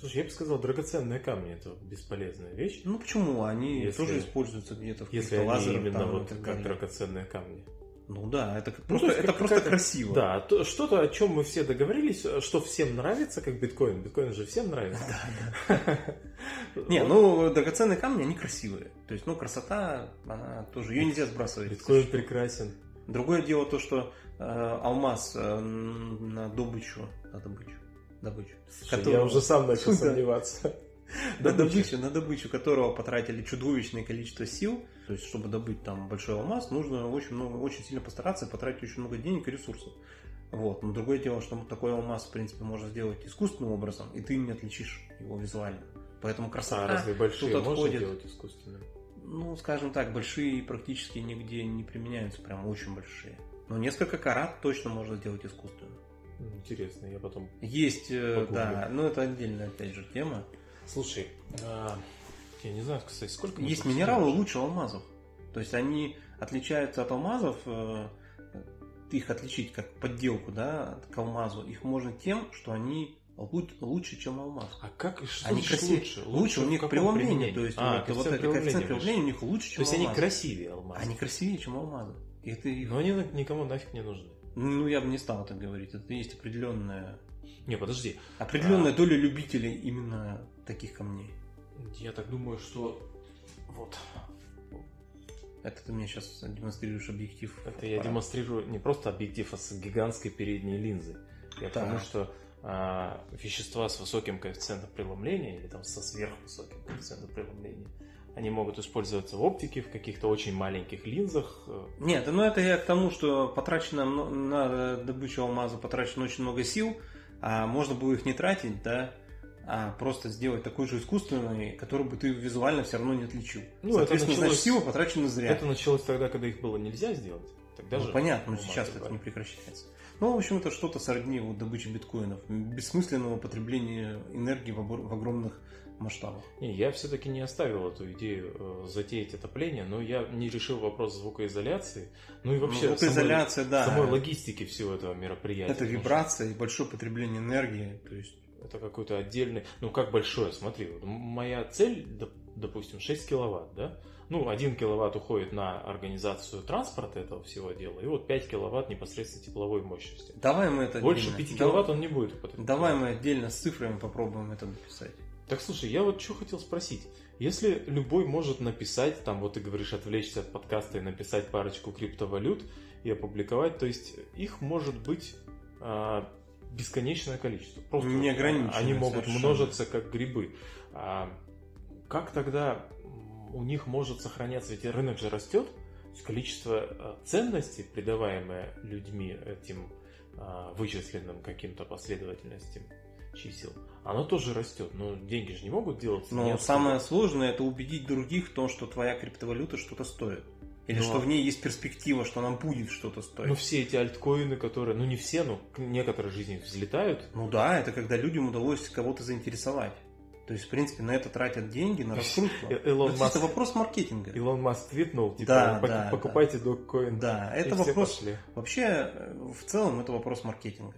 Слушай, я бы сказал, драгоценные камни это бесполезная вещь. Ну, почему? Они Если- тоже используются где-то в Если они криптолазерах именно там вот как далее. драгоценные камни. Ну да, это как- Ну, просто, то есть это как- просто какая-то- красиво. Да, то- что-то, о чем мы все договорились, что всем нравится, как биткоин. Биткоин же всем нравится. Не, ну драгоценные камни, они красивые. То есть, ну, красота, она тоже, ее нельзя сбрасывать. Биткоин прекрасен. Другое дело то, что алмаз э, на добычу, на добычу, добычу, Слушай, Которого- Я уже сам начал сомневаться. на добычу, на добычу которого потратили чудовищное количество сил. То есть, чтобы добыть там большой алмаз, нужно очень много, очень сильно постараться потратить очень много денег и ресурсов. Вот. Но другое дело, что такой алмаз, в принципе, можно сделать искусственным образом, и ты не отличишь его визуально. Поэтому красота А разве большие тут можно отходит. делать искусственно? Ну, скажем так, большие практически нигде не применяются, прям очень большие. Но несколько карат точно можно сделать искусственно. Интересно, я потом... Есть, э, Погуглю. да, но это отдельная, опять же, тема. Слушай, а, я не знаю, кстати, сколько... Есть минералы сидим? лучше алмазов. То есть они отличаются от алмазов, э, их отличить как подделку, да, к алмазу, их можно тем, что они лу- лучше, чем алмаз. А как и что Они красивее. лучше? Лучше, у них преломление, то есть а, вот, вот это коэффициент преломления, у них лучше, То чем есть они алмазы. красивее алмаза. Они красивее, чем алмазы. И это их- Но они никому нафиг не нужны. Ну, я бы не стал так говорить. Это есть определенная, Не, подожди. определенная доля любителей именно таких камней. Я так думаю, что вот Это ты мне сейчас демонстрируешь объектив. это я аппарата. демонстрирую не просто объектив, а с гигантской передней линзой. Я к Так. тому, что а, вещества с высоким коэффициентом преломления или там со сверхвысоким коэффициентом преломления, они могут использоваться в оптике, в каких-то очень маленьких линзах. Нет, ну это я к тому, что потрачено на добычу алмаза потрачено очень много сил, а можно было их не тратить, да, а просто сделать такой же искусственный, который бы ты визуально все равно не отличил. Ну, это Соответственно, началось- значит, силы потрачены зря. Это началось тогда, когда их было нельзя сделать. Тогда Ну, же понятно, но сейчас это не прекращается. Ну, в общем, это что-то сродни вот добыче биткоинов, бессмысленного потребления энергии в, обор- в огромных масштабах. Не, я все-таки не оставил эту идею э, затеять отопление, но я не решил вопрос звукоизоляции. Ну и вообще Ну, звукоизоляция, самой, да. самой логистики всего этого мероприятия. Это вибрация и большое потребление энергии. То есть, Это какой-то отдельный... Ну, как большое, смотри. вот моя цель, доп- допустим, 6 киловатт, да? Ну, 1 киловатт уходит на организацию транспорта этого всего дела, и вот 5 киловатт непосредственно тепловой мощности. давай мы это Больше отдельно- 5 давай- киловатт он не будет употреблять. Давай мы отдельно с цифрами попробуем это написать. Так слушай, я вот что хотел спросить. Если любой может написать, там вот ты говоришь, отвлечься от подкаста и написать парочку криптовалют и опубликовать, то есть их может быть а, бесконечное количество. Просто Неограниченное Они могут совершенно. множиться как грибы. А как тогда у них может сохраняться, ведь рынок же растет, количество а, ценностей, придаваемое людьми этим а, вычисленным каким-то последовательностям чисел, оно тоже растет, но деньги же не могут делаться. Но неоткуда. самое сложное это убедить других в том, что твоя криптовалюта что-то стоит. Или Ну, что а- в ней есть перспектива, что нам будет что-то стоить. Ну, все эти альткоины, которые, ну, не все, но некоторые жизни взлетают. Ну да, это когда людям удалось кого-то заинтересовать. То есть, в принципе, на это тратят деньги, на раскрутку. Э- Элон Ну, Маск- Это вопрос маркетинга. Илон Маск твитнул, типа, Да, «Пок- да, покупайте доккоин. Да, это вопрос... пошли. Вообще, э, в целом, это вопрос маркетинга.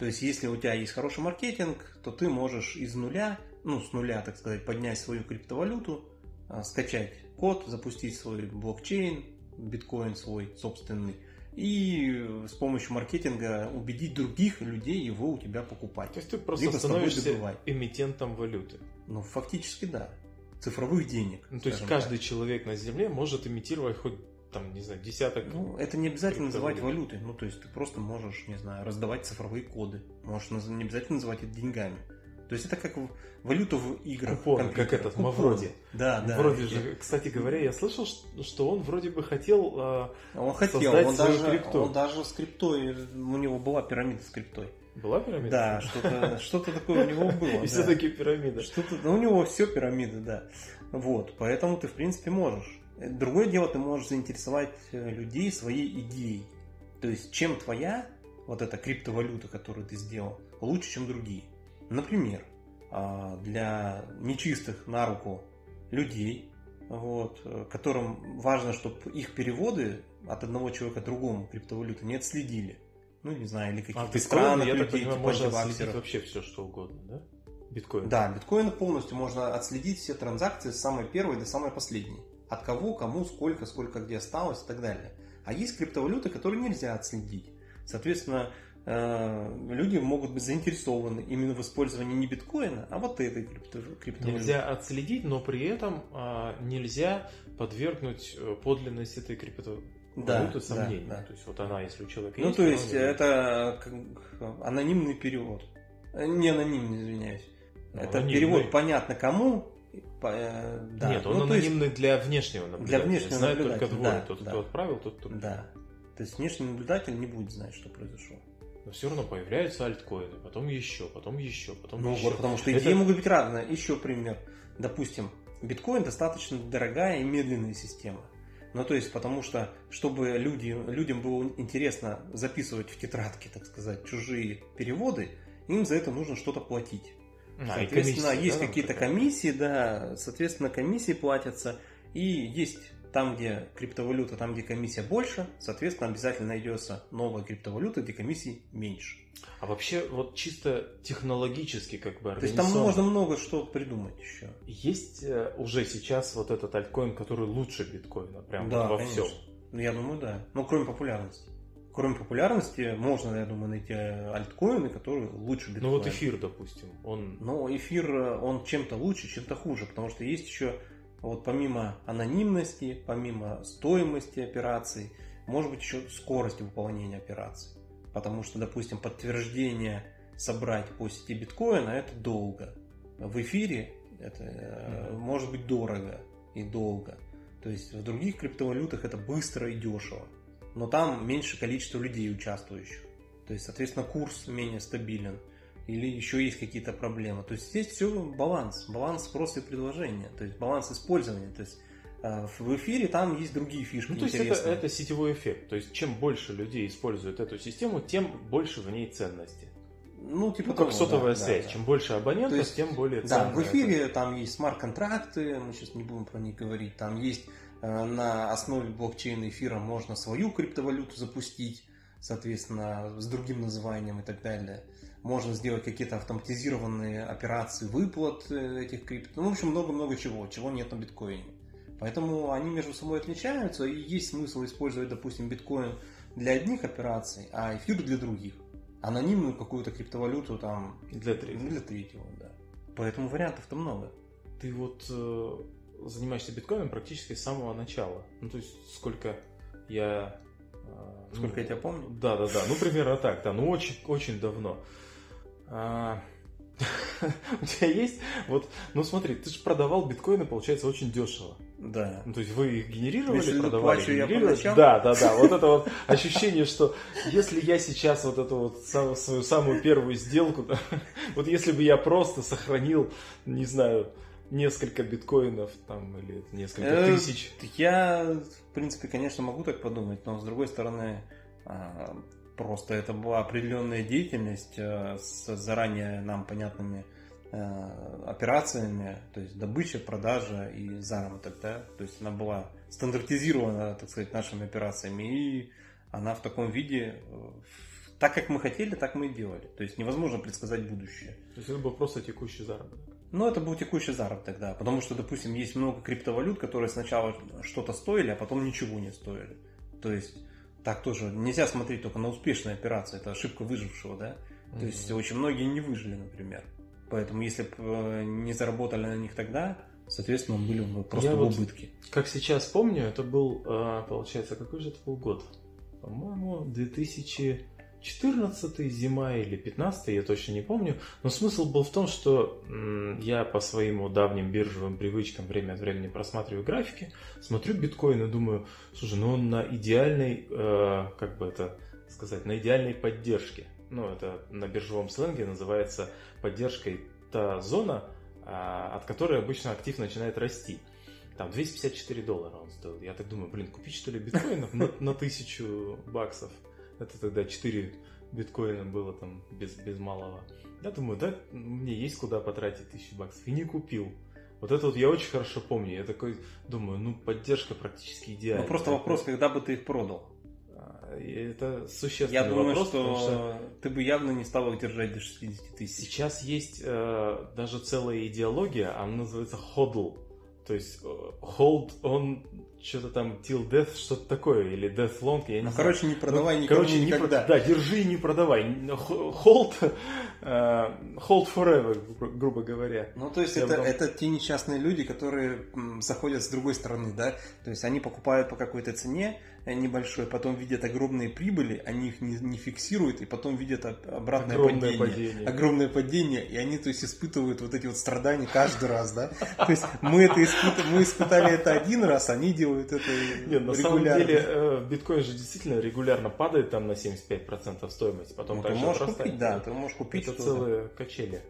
То есть, если у тебя есть хороший маркетинг, то ты можешь из нуля, ну, с нуля, так сказать, поднять свою криптовалюту, а, скачать код, запустить свой блокчейн, биткоин свой собственный, и с помощью маркетинга убедить других людей его у тебя покупать. То есть ты просто Либо становишься эмитентом валюты. Ну, фактически, да. Цифровых денег. Ну, то есть каждый человек на Земле может имитировать хоть, там, не знаю, десяток... Ну, это не обязательно называть валютой. Ну, то есть ты просто можешь, не знаю, раздавать цифровые коды. Можешь не обязательно называть это деньгами. То есть это как валюта в играх. Купоны, как этот, Купоны. Мавроди. Да, да. Вроде же, кстати говоря, я слышал, что он вроде бы хотел... а, Он хотел, он даже, крипту. он даже с криптой, у него была пирамида с криптой. Была пирамида? Да, что-то что такое у него было. И все-таки пирамида. Что-то, ну, у него все пирамиды, да. Вот, поэтому ты, в принципе, можешь. Другое дело, ты можешь заинтересовать э, людей своей идеей. То есть, чем твоя вот эта криптовалюта, которую ты сделал, лучше, чем другие. Например, а, для нечистых на руку людей, вот, э, которым важно, чтобы их переводы от одного человека к другому криптовалюты не отследили. Ну, не знаю, или А каких-то биткоин, странных я так людей, понимаю, типа можно отследить вообще все, что угодно, да? Биткоин. Да, биткоины полностью можно отследить все транзакции с самой первой до самой последней. От кого, кому, сколько, сколько где осталось и так далее. А есть криптовалюты, которые нельзя отследить. Соответственно, э, люди могут быть заинтересованы именно в использовании не биткоина, а вот этой крипто- криптовалюты. Нельзя отследить, но при этом а, нельзя подвергнуть э, подлинность этой криптовалюты Да, да, сомнению. да. То есть вот она, если у человека Ну, есть, то то есть, это анонимный перевод. Э, Не анонимный, извиняюсь. Ну, это анонимный. перевод понятно кому. Э, да. Нет, он Ну, то есть- анонимный для внешнего наблюдателя. внешнего Знает только наблюдателя, двое. да, тот, да. кто отправил, тот, кто Да. То есть внешний наблюдатель не будет знать, что произошло. Но все равно появляются альткоины, потом еще, потом еще, потом Ну еще. вот, потому что Это- идеи могут быть разные. Еще пример. Допустим, биткоин достаточно дорогая и медленная система. Ну, то есть, потому что, чтобы люди, людям было интересно записывать в тетрадке, так сказать, чужие переводы, им за это нужно что-то платить. А, Соответственно, комиссия, есть да, какие-то такая? комиссии, да, соответственно, комиссии платятся. И есть там, где криптовалюта, там, где комиссия больше, соответственно, обязательно найдется новая криптовалюта, где комиссии меньше. А вообще, вот чисто технологически, как бы То есть там можно много что придумать еще. Есть э, уже сейчас вот этот альткоин, который лучше биткоина, прям Да, вот во конечно. всем. Ну, я думаю, да. Ну, кроме популярности. Ну, кроме популярности, можно, я думаю, найти альткоины, которые лучше биткоина. Ну вот эфир, допустим, он... Но эфир, он чем-то лучше, чем-то хуже, потому что есть еще, вот помимо анонимности, помимо стоимости операций, может быть еще скорость выполнения операций. Потому что, допустим, подтверждение собрать по сети биткоина это долго. В эфире это mm-hmm. может быть дорого и долго. То есть в других криптовалютах это быстро и дешево. Но там меньше количество людей участвующих. То есть, соответственно, курс менее стабилен. Или еще есть какие-то проблемы. То есть здесь все баланс. Баланс спроса и предложения. То есть баланс использования. То есть э, в эфире там есть другие фишки. Ну, то есть это, это сетевой эффект. То есть чем больше людей используют эту систему, тем больше в ней ценности. Ну, типа ну, как того, сотовая да, связь. Да, Чем больше абонентов, есть, тем более ценно. Да, в эфире это. там есть смарт-контракты, мы сейчас не будем про них говорить. Там есть на основе блокчейна эфира можно свою криптовалюту запустить, соответственно, с другим названием и так далее. Можно сделать какие-то автоматизированные операции выплат э, этих крипто. Ну, в общем, много-много чего, чего нет на биткоине. Поэтому они между собой отличаются, и есть смысл использовать, допустим, биткоин для одних операций, а эфир для других анонимную какую-то криптовалюту там для третьего. Для третьего, да. Поэтому вариантов-то много. Ты вот э, занимаешься биткоином практически с самого начала. Ну, то есть, сколько я... Э, сколько ну, я тебя помню? Да, да, да. Ну, примерно так, да. Ну, очень, очень давно. А, у тебя есть, вот, ну смотри, ты же продавал биткоины, получается, очень дешево. Да. Ну, то есть вы их генерировали, если продавали, плачу генерировали. Я да, да, да. Вот это вот ощущение, что если я сейчас вот эту вот свою самую первую сделку, вот если бы я просто сохранил, не знаю, несколько биткоинов там или несколько э, тысяч. Я, в принципе, конечно, могу так подумать, но с другой стороны, а, Просто это была определенная деятельность э, с заранее нам понятными э, операциями, то есть добыча, продажа и заработок, да, то есть она была стандартизирована, так сказать, нашими операциями, и она в таком виде, э, так как мы хотели, так мы и делали. То есть невозможно предсказать будущее. То есть это был просто текущий заработок. Ну, это был текущий заработок, да. Потому что, допустим, есть много криптовалют, которые сначала что-то стоили, а потом ничего не стоили. То есть так тоже нельзя смотреть только на успешные операции, это ошибка выжившего, да. Mm-hmm. То есть очень многие не выжили, например. Поэтому если бы э, не заработали на них тогда, соответственно, были бы просто Я в убытке. Вот, как сейчас помню, это был, э, получается, какой же это был год? По-моему, 2000 14 зима или 15 я точно не помню, но смысл был в том, что я по своим давним биржевым привычкам время от времени просматриваю графики, смотрю биткоин и думаю, слушай, ну он на идеальной, э, как бы это сказать, на идеальной поддержке. Ну, это на биржевом сленге называется поддержкой та зона, а, от которой обычно актив начинает расти. Там 254 доллара он стоил. Я так думаю, блин, купить что ли биткоинов на, на тысячу баксов? Это тогда 4 биткоина было там без, без малого. Я думаю, да, мне есть куда потратить тысячу баксов. И не купил. Вот это вот я очень хорошо помню. Я такой думаю, ну поддержка практически идеальна. Ну просто вопрос, когда бы ты их продал? А, это существенный Я думаю, вопрос, что, что ты бы явно не стал их держать до 60 тысяч. Сейчас есть э, даже целая идеология, она называется hodl. То есть э, hold on что-то там till death, что-то такое, или death long, я не ну, знаю. короче, не продавай ну, никому короче, никогда. Не, да, держи и не продавай. Hold, uh, hold forever, грубо говоря. Ну, то есть, это, бы... это те несчастные люди, которые заходят с другой стороны, да? То есть, они покупают по какой-то цене, небольшой, потом видят огромные прибыли, они их не, не фиксируют, и потом видят обратное огромное падение, падение. Огромное падение, и они, то есть, испытывают вот эти вот страдания каждый раз, да? То есть, мы это испытали, мы испытали это один раз, они делают это Нет, на самом деле, э, биткоин же действительно регулярно падает там на 75% стоимости, потом ну, ты можешь купить, да, ты можешь купить Это целые качели.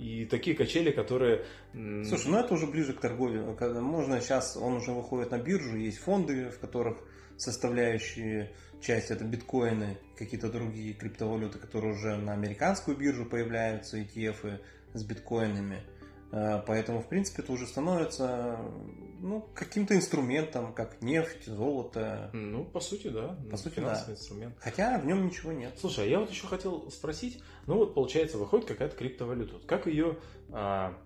И такие качели, которые... Слушай, ну это уже ближе к торговле. Можно сейчас, он уже выходит на биржу, есть фонды, в которых составляющие часть это биткоины, какие-то другие криптовалюты, которые уже на американскую биржу появляются, ETF с биткоинами. Э, поэтому, в принципе, это уже становится ну, каким-то инструментом, как нефть, золото. Ну, по сути, да. По сути, да. инструмент. Хотя в нем ничего нет. Слушай, а я вот еще хотел спросить, ну вот получается, выходит какая-то криптовалюта. Как ее а,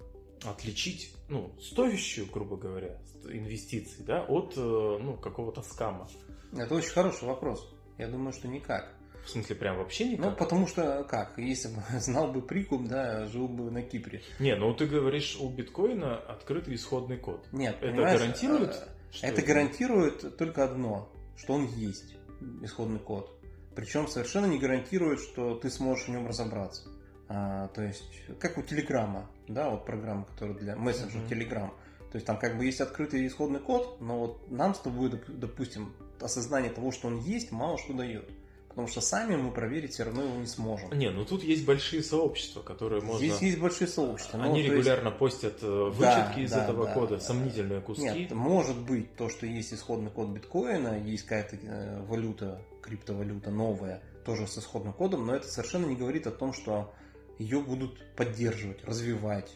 отличить, ну, стоящую, грубо говоря, инвестиции, да, от, э, ну, какого-то скама? Это очень хороший вопрос. Я думаю, что никак. В смысле, прям вообще никак? Ну, потому что как? Если бы знал бы прикуп, да, жил бы на Кипре. Не, ну ты говоришь, у биткоина открытый исходный код. Нет, Это гарантирует? э, что Это гарантирует только одно, что он есть, исходный код. Причем совершенно не гарантирует, что ты сможешь в нем разобраться. А, то есть, как у Телеграма, да, вот программа, которая для мессенджера Мгм. Телеграм. То есть там как бы есть открытый исходный код, но вот нам с тобой, доп- допустим, осознание того, что он есть, мало что дает. Потому что сами мы проверить все равно его не сможем. Не, ну тут есть большие сообщества, которые можно... Здесь есть большие сообщества. ну, Они есть- регулярно постят э, Да, вычетки из да, этого да, кода, да. сомнительные куски. Нет, может быть то, что есть исходный код биткоина, есть какая-то э, валюта, криптовалюта новая, тоже с исходным кодом, но это совершенно не говорит о том, что ее будут поддерживать, развивать,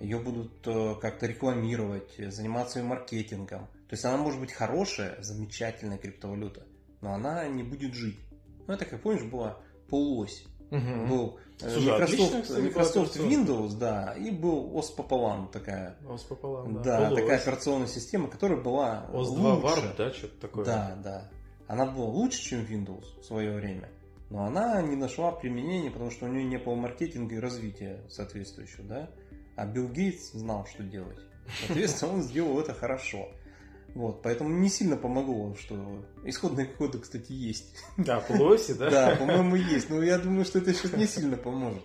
ее будут э, как-то рекламировать, заниматься ее маркетингом. То есть она может быть хорошая, замечательная криптовалюта, но она не будет жить. Ну, это, как помнишь, была полуось. Мгм. Был э, Слушай, Microsoft, кстати, Microsoft была Windows, да, и был ОС пополам такая. Ос пополам, Да, да. такая Полуось. операционная система, которая была ОС 2 лучше. Warp, да, что-то такое. Да, да. Она была лучше, чем Windows в свое время. Но она не нашла применения, потому что у нее не было маркетинга и развития соответствующего, да. А Билл Гейтс знал, что делать. Соответственно, он сделал это хорошо. Вот, поэтому не сильно помогло, что исходные коды, кстати, есть. Да, полуоси, да? Да, по-моему, есть. Но я думаю, что это сейчас не сильно поможет.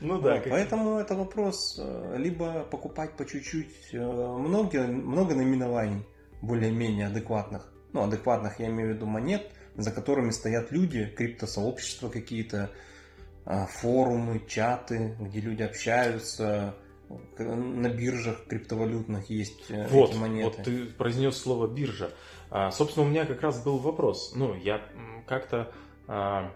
Ну да. Вот, Поэтому это вопрос э, либо покупать по чуть-чуть э, много, много наименований более-менее адекватных. Ну, адекватных я имею в виду монет, за которыми стоят люди, криптосообщества какие-то, а, форумы, чаты, где люди общаются, на биржах криптовалютных есть э, Вот, эти монеты. вот ты произнес слово биржа. А, собственно, у меня как раз был вопрос. Ну, я как-то а,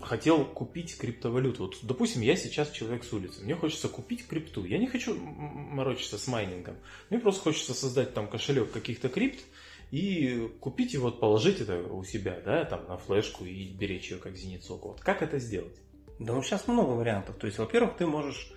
хотел купить криптовалюту. Вот, допустим, я сейчас человек с улицы. Мне хочется купить крипту. Я не хочу морочиться с майнингом. Мне просто хочется создать там кошелек каких-то крипт и купить его, вот, положить это у себя, да, там на флешку и беречь ее как зеницоку. Вот как это сделать? Да, ну сейчас много вариантов. То есть, во-первых, ты можешь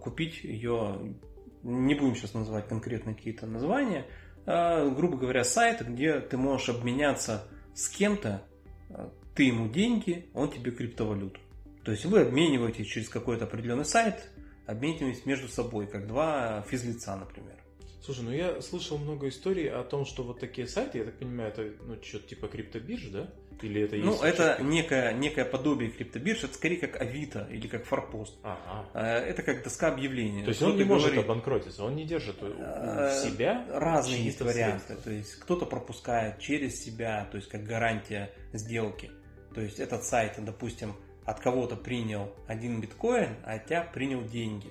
купить ее, не будем сейчас называть конкретно какие-то названия, а, грубо говоря, сайт, где ты можешь обменяться с кем-то, э, ты ему деньги, он тебе криптовалюту. То есть вы обмениваетесь через какой-то определенный сайт, обмениваетесь между собой, как два физлица, например. Слушай, ну я слышал много историй о том, что вот такие сайты, я так понимаю, это ну, что-то типа криптобирж, да? Или это есть? Ну, это некое, некое подобие криптобирж, это скорее как Авито или как Форпост. Ага. Э, Это как доска объявлений. То есть он не может говорит, обанкротиться, он не держит у, Э, себя Разные есть варианты. средства. То есть кто-то пропускает через себя, то есть как гарантия сделки. То есть этот сайт, допустим, от кого-то принял один биткоин, а от тебя принял деньги.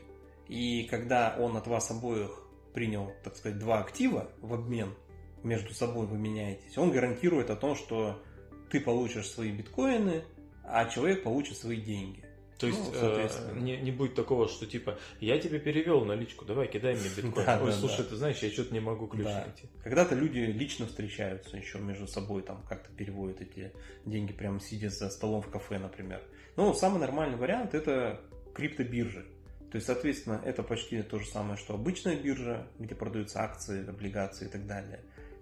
И когда он от вас обоих принял, так сказать, два актива в обмен, между собой вы меняетесь, он гарантирует о том, что ты получишь свои биткоины, а человек получит свои деньги. То есть Ну, э, соответственно. не, не будет такого, что типа я тебе перевел наличку, давай кидай мне биткоин. Да, Ой, да, слушай, да. ты знаешь, я что-то не могу ключ Да. найти. Когда-то люди лично встречаются еще между собой, там как-то переводят эти деньги, прямо сидя за столом в кафе, например. Ну, самый нормальный вариант это криптобиржи. То есть, соответственно, это почти то же самое, что обычная биржа, где продаются акции, облигации и так далее.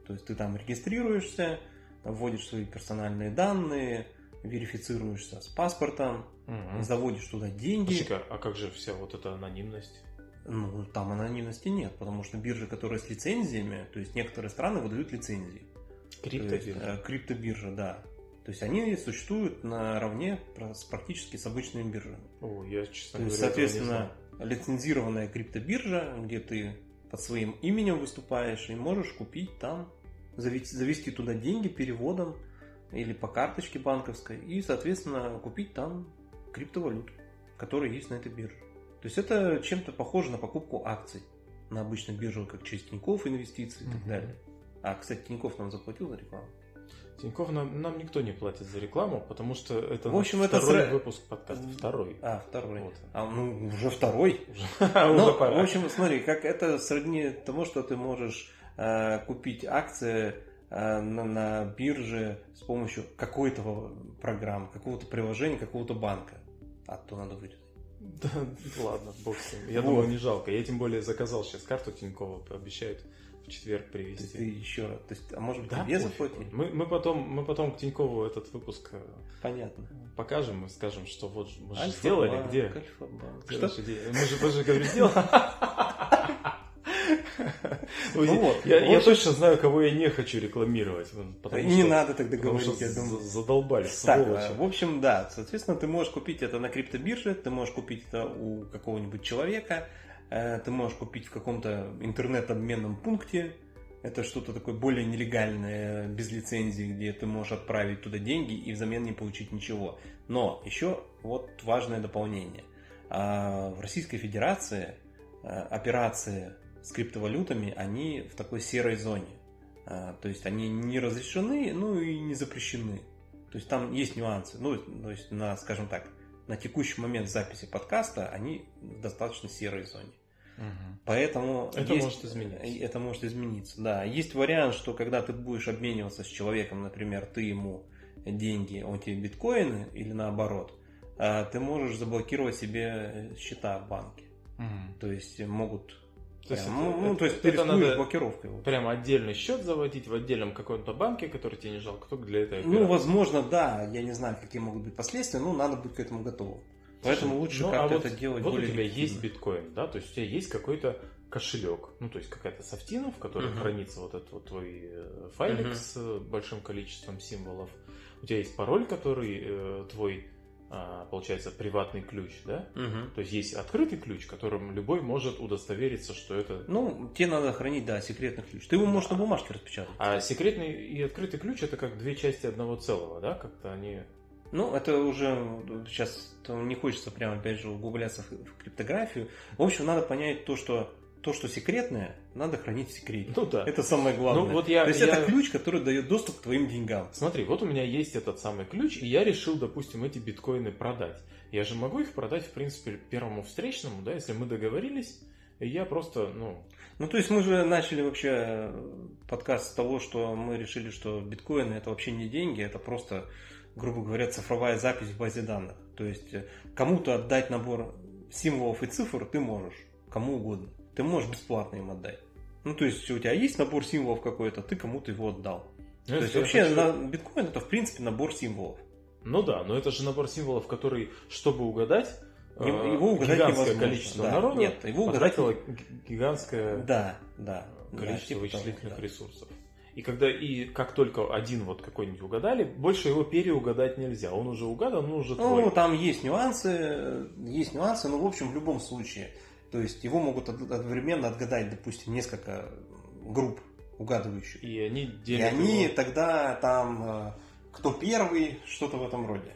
То есть ты там регистрируешься, вводишь свои персональные данные, верифицируешься с паспортом, Мгм. заводишь туда деньги. Слушай-ка, а как же вся вот эта анонимность? Ну, там анонимности нет, потому что биржи, которые с лицензиями, то есть некоторые страны выдают лицензии. То есть, Криптобиржа. э, криптобиржа, да. То есть они существуют наравне с- практически с обычными биржами. О, я, честно То есть, говоря, не соответственно, лицензированная криптобиржа, где ты под своим именем выступаешь и можешь купить там, завести, туда деньги переводом или по карточке банковской и, соответственно, купить там криптовалюту, которая есть на этой бирже. То есть это чем-то похоже на покупку акций на обычных биржах, как через Тинькофф инвестиции и так Мгм. далее. А, кстати, Тинькофф нам заплатил за рекламу. Тинькофф нам, нам никто не платит за рекламу, потому что это В общем, это второй сра- выпуск подкаста. Второй. А, второй. Вот. А, ну, уже второй. Уже, Ну, уже в общем, смотри, как это сродни тому, что ты можешь купить акции э, на, на бирже с помощью какой-то программы, какого-то приложения, какого-то банка. А то надо вырезать. Да, ладно, бог с ним. Я Вот. думаю, не жалко. Я тем более заказал сейчас карту Тинькова, обещают в четверг привезти. ты еще раз. То есть, а может быть, Да, тебе заплатили? Мы, мы, потом, мы потом к Тинькову этот выпуск э, Понятно. покажем и скажем, что вот мы же сделали, где? Альфа-банк. Что? Мы же тоже говорю, сделали. Ну вот, я, точно знаю, кого я не хочу рекламировать. Не что, надо тогда говорить, я думаю. за- задолбали, Так, сволочи. в общем, да, соответственно, ты можешь купить это на криптобирже, ты можешь купить это у какого-нибудь человека, э, ты можешь купить в каком-то интернет-обменном пункте, это что-то такое более нелегальное, без лицензии, где ты можешь отправить туда деньги и взамен не получить ничего. Но еще вот важное дополнение. А, В Российской Федерации э, операции с криптовалютами, они в такой серой зоне. А, То есть они не разрешены, ну и не запрещены. То есть там есть нюансы. Ну, то есть на, скажем так, на текущий момент записи подкаста они в достаточно серой зоне. Мгм. Поэтому Это есть- может измениться. Это может измениться, да. Есть вариант, что когда ты будешь обмениваться с человеком, например, ты ему деньги, он тебе биткоины или наоборот, а, ты можешь заблокировать себе счета в банке. Мгм. То есть могут... То есть прям, это- ну, ну, то есть это ты рискуешь надо- блокировкой. его. Прямо отдельный счет заводить в отдельном каком-то банке, который тебе не жалко, только для этой Ну, возможно, да. Я не знаю, какие могут быть последствия, но надо быть к этому готовым. Поэтому лучше Ну, а как-то вот- это делать Вот более у тебя эффективно. есть биткоин, да, то есть у тебя есть какой-то кошелек, ну то есть какая-то софтина, в которой Мгм. хранится вот этот вот твой э, файлик Мгм. с большим количеством символов. У тебя есть пароль, который э, твой, а, получается, приватный ключ, да? Мгм. То есть есть открытый ключ, которым любой может удостовериться, что это... Ну, тебе надо хранить, да, секретный ключ. Ты его можешь на бумажке распечатать. А секретный и открытый ключ это как две части одного целого, да? Как-то они... Ну, это уже сейчас не хочется прямо опять же углубляться в криптографию. В общем, надо понять то, что то, что секретное, надо хранить в секрете. Ну да. Это самое главное. Ну, вот я- то есть я- это ключ, который дает доступ к твоим деньгам. Смотри, вот у меня есть этот самый ключ, и я решил, допустим, эти биткоины продать. Я же могу их продать, в принципе, первому встречному, да, если мы договорились, и я просто, ну, Ну, то есть мы же начали вообще э, подкаст с того, что мы решили, что биткоины это вообще не деньги, это просто, грубо говоря, цифровая запись в базе данных. То есть э, кому-то отдать набор символов и цифр ты можешь, кому угодно. Ты можешь бесплатно им отдать. Ну, то есть у тебя есть набор символов какой-то, ты кому-то его отдал. ну, То есть вообще хочу- на- биткоин это в принципе набор символов. Ну да, но это же набор символов, который, чтобы угадать, Его- э, угадать гигантское количество да. народа Нет, его угадать- потратило гигантское Да, да. количество да, типа вычислительных да. ресурсов. И когда и как только один вот какой-нибудь угадали, больше его переугадать нельзя. Он уже угадан, он уже твой. Ну, там есть нюансы, есть нюансы, но в общем в любом случае. То есть его могут од- одновременно отгадать, допустим, несколько групп угадывающих. И они И делят они его- тогда там э, кто первый, что-то в этом роде.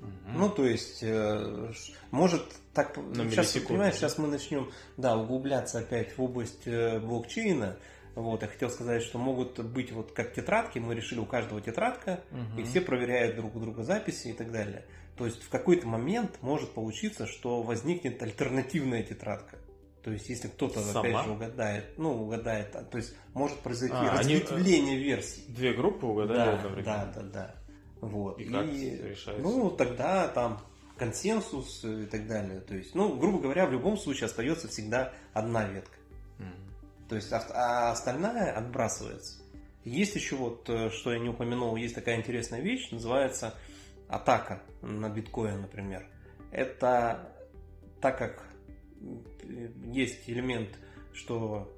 Мгм. Ну, то есть, э, может так... На сейчас, понимаешь, сейчас мы начнем, да, углубляться опять в область э, блокчейна. Вот, я хотел сказать, что могут быть вот как тетрадки, мы решили у каждого тетрадка, Мгм. и все проверяют друг у друга записи и так далее. То есть в какой-то момент может получиться, что возникнет альтернативная тетрадка. То есть если кто-то Сама? опять же угадает, ну угадает, а, то есть может произойти А, они- разветвление версий. Две группы угадали Да, да, да, да. Вот. И как решается? Ну тогда там консенсус и так далее. То есть, ну, грубо говоря, в любом случае остается всегда одна ветка. Мгм. То есть, а- а остальная отбрасывается. Есть еще вот, э, что я не упомянул, есть такая интересная вещь, называется атака на биткоин, например. Это так как есть элемент, что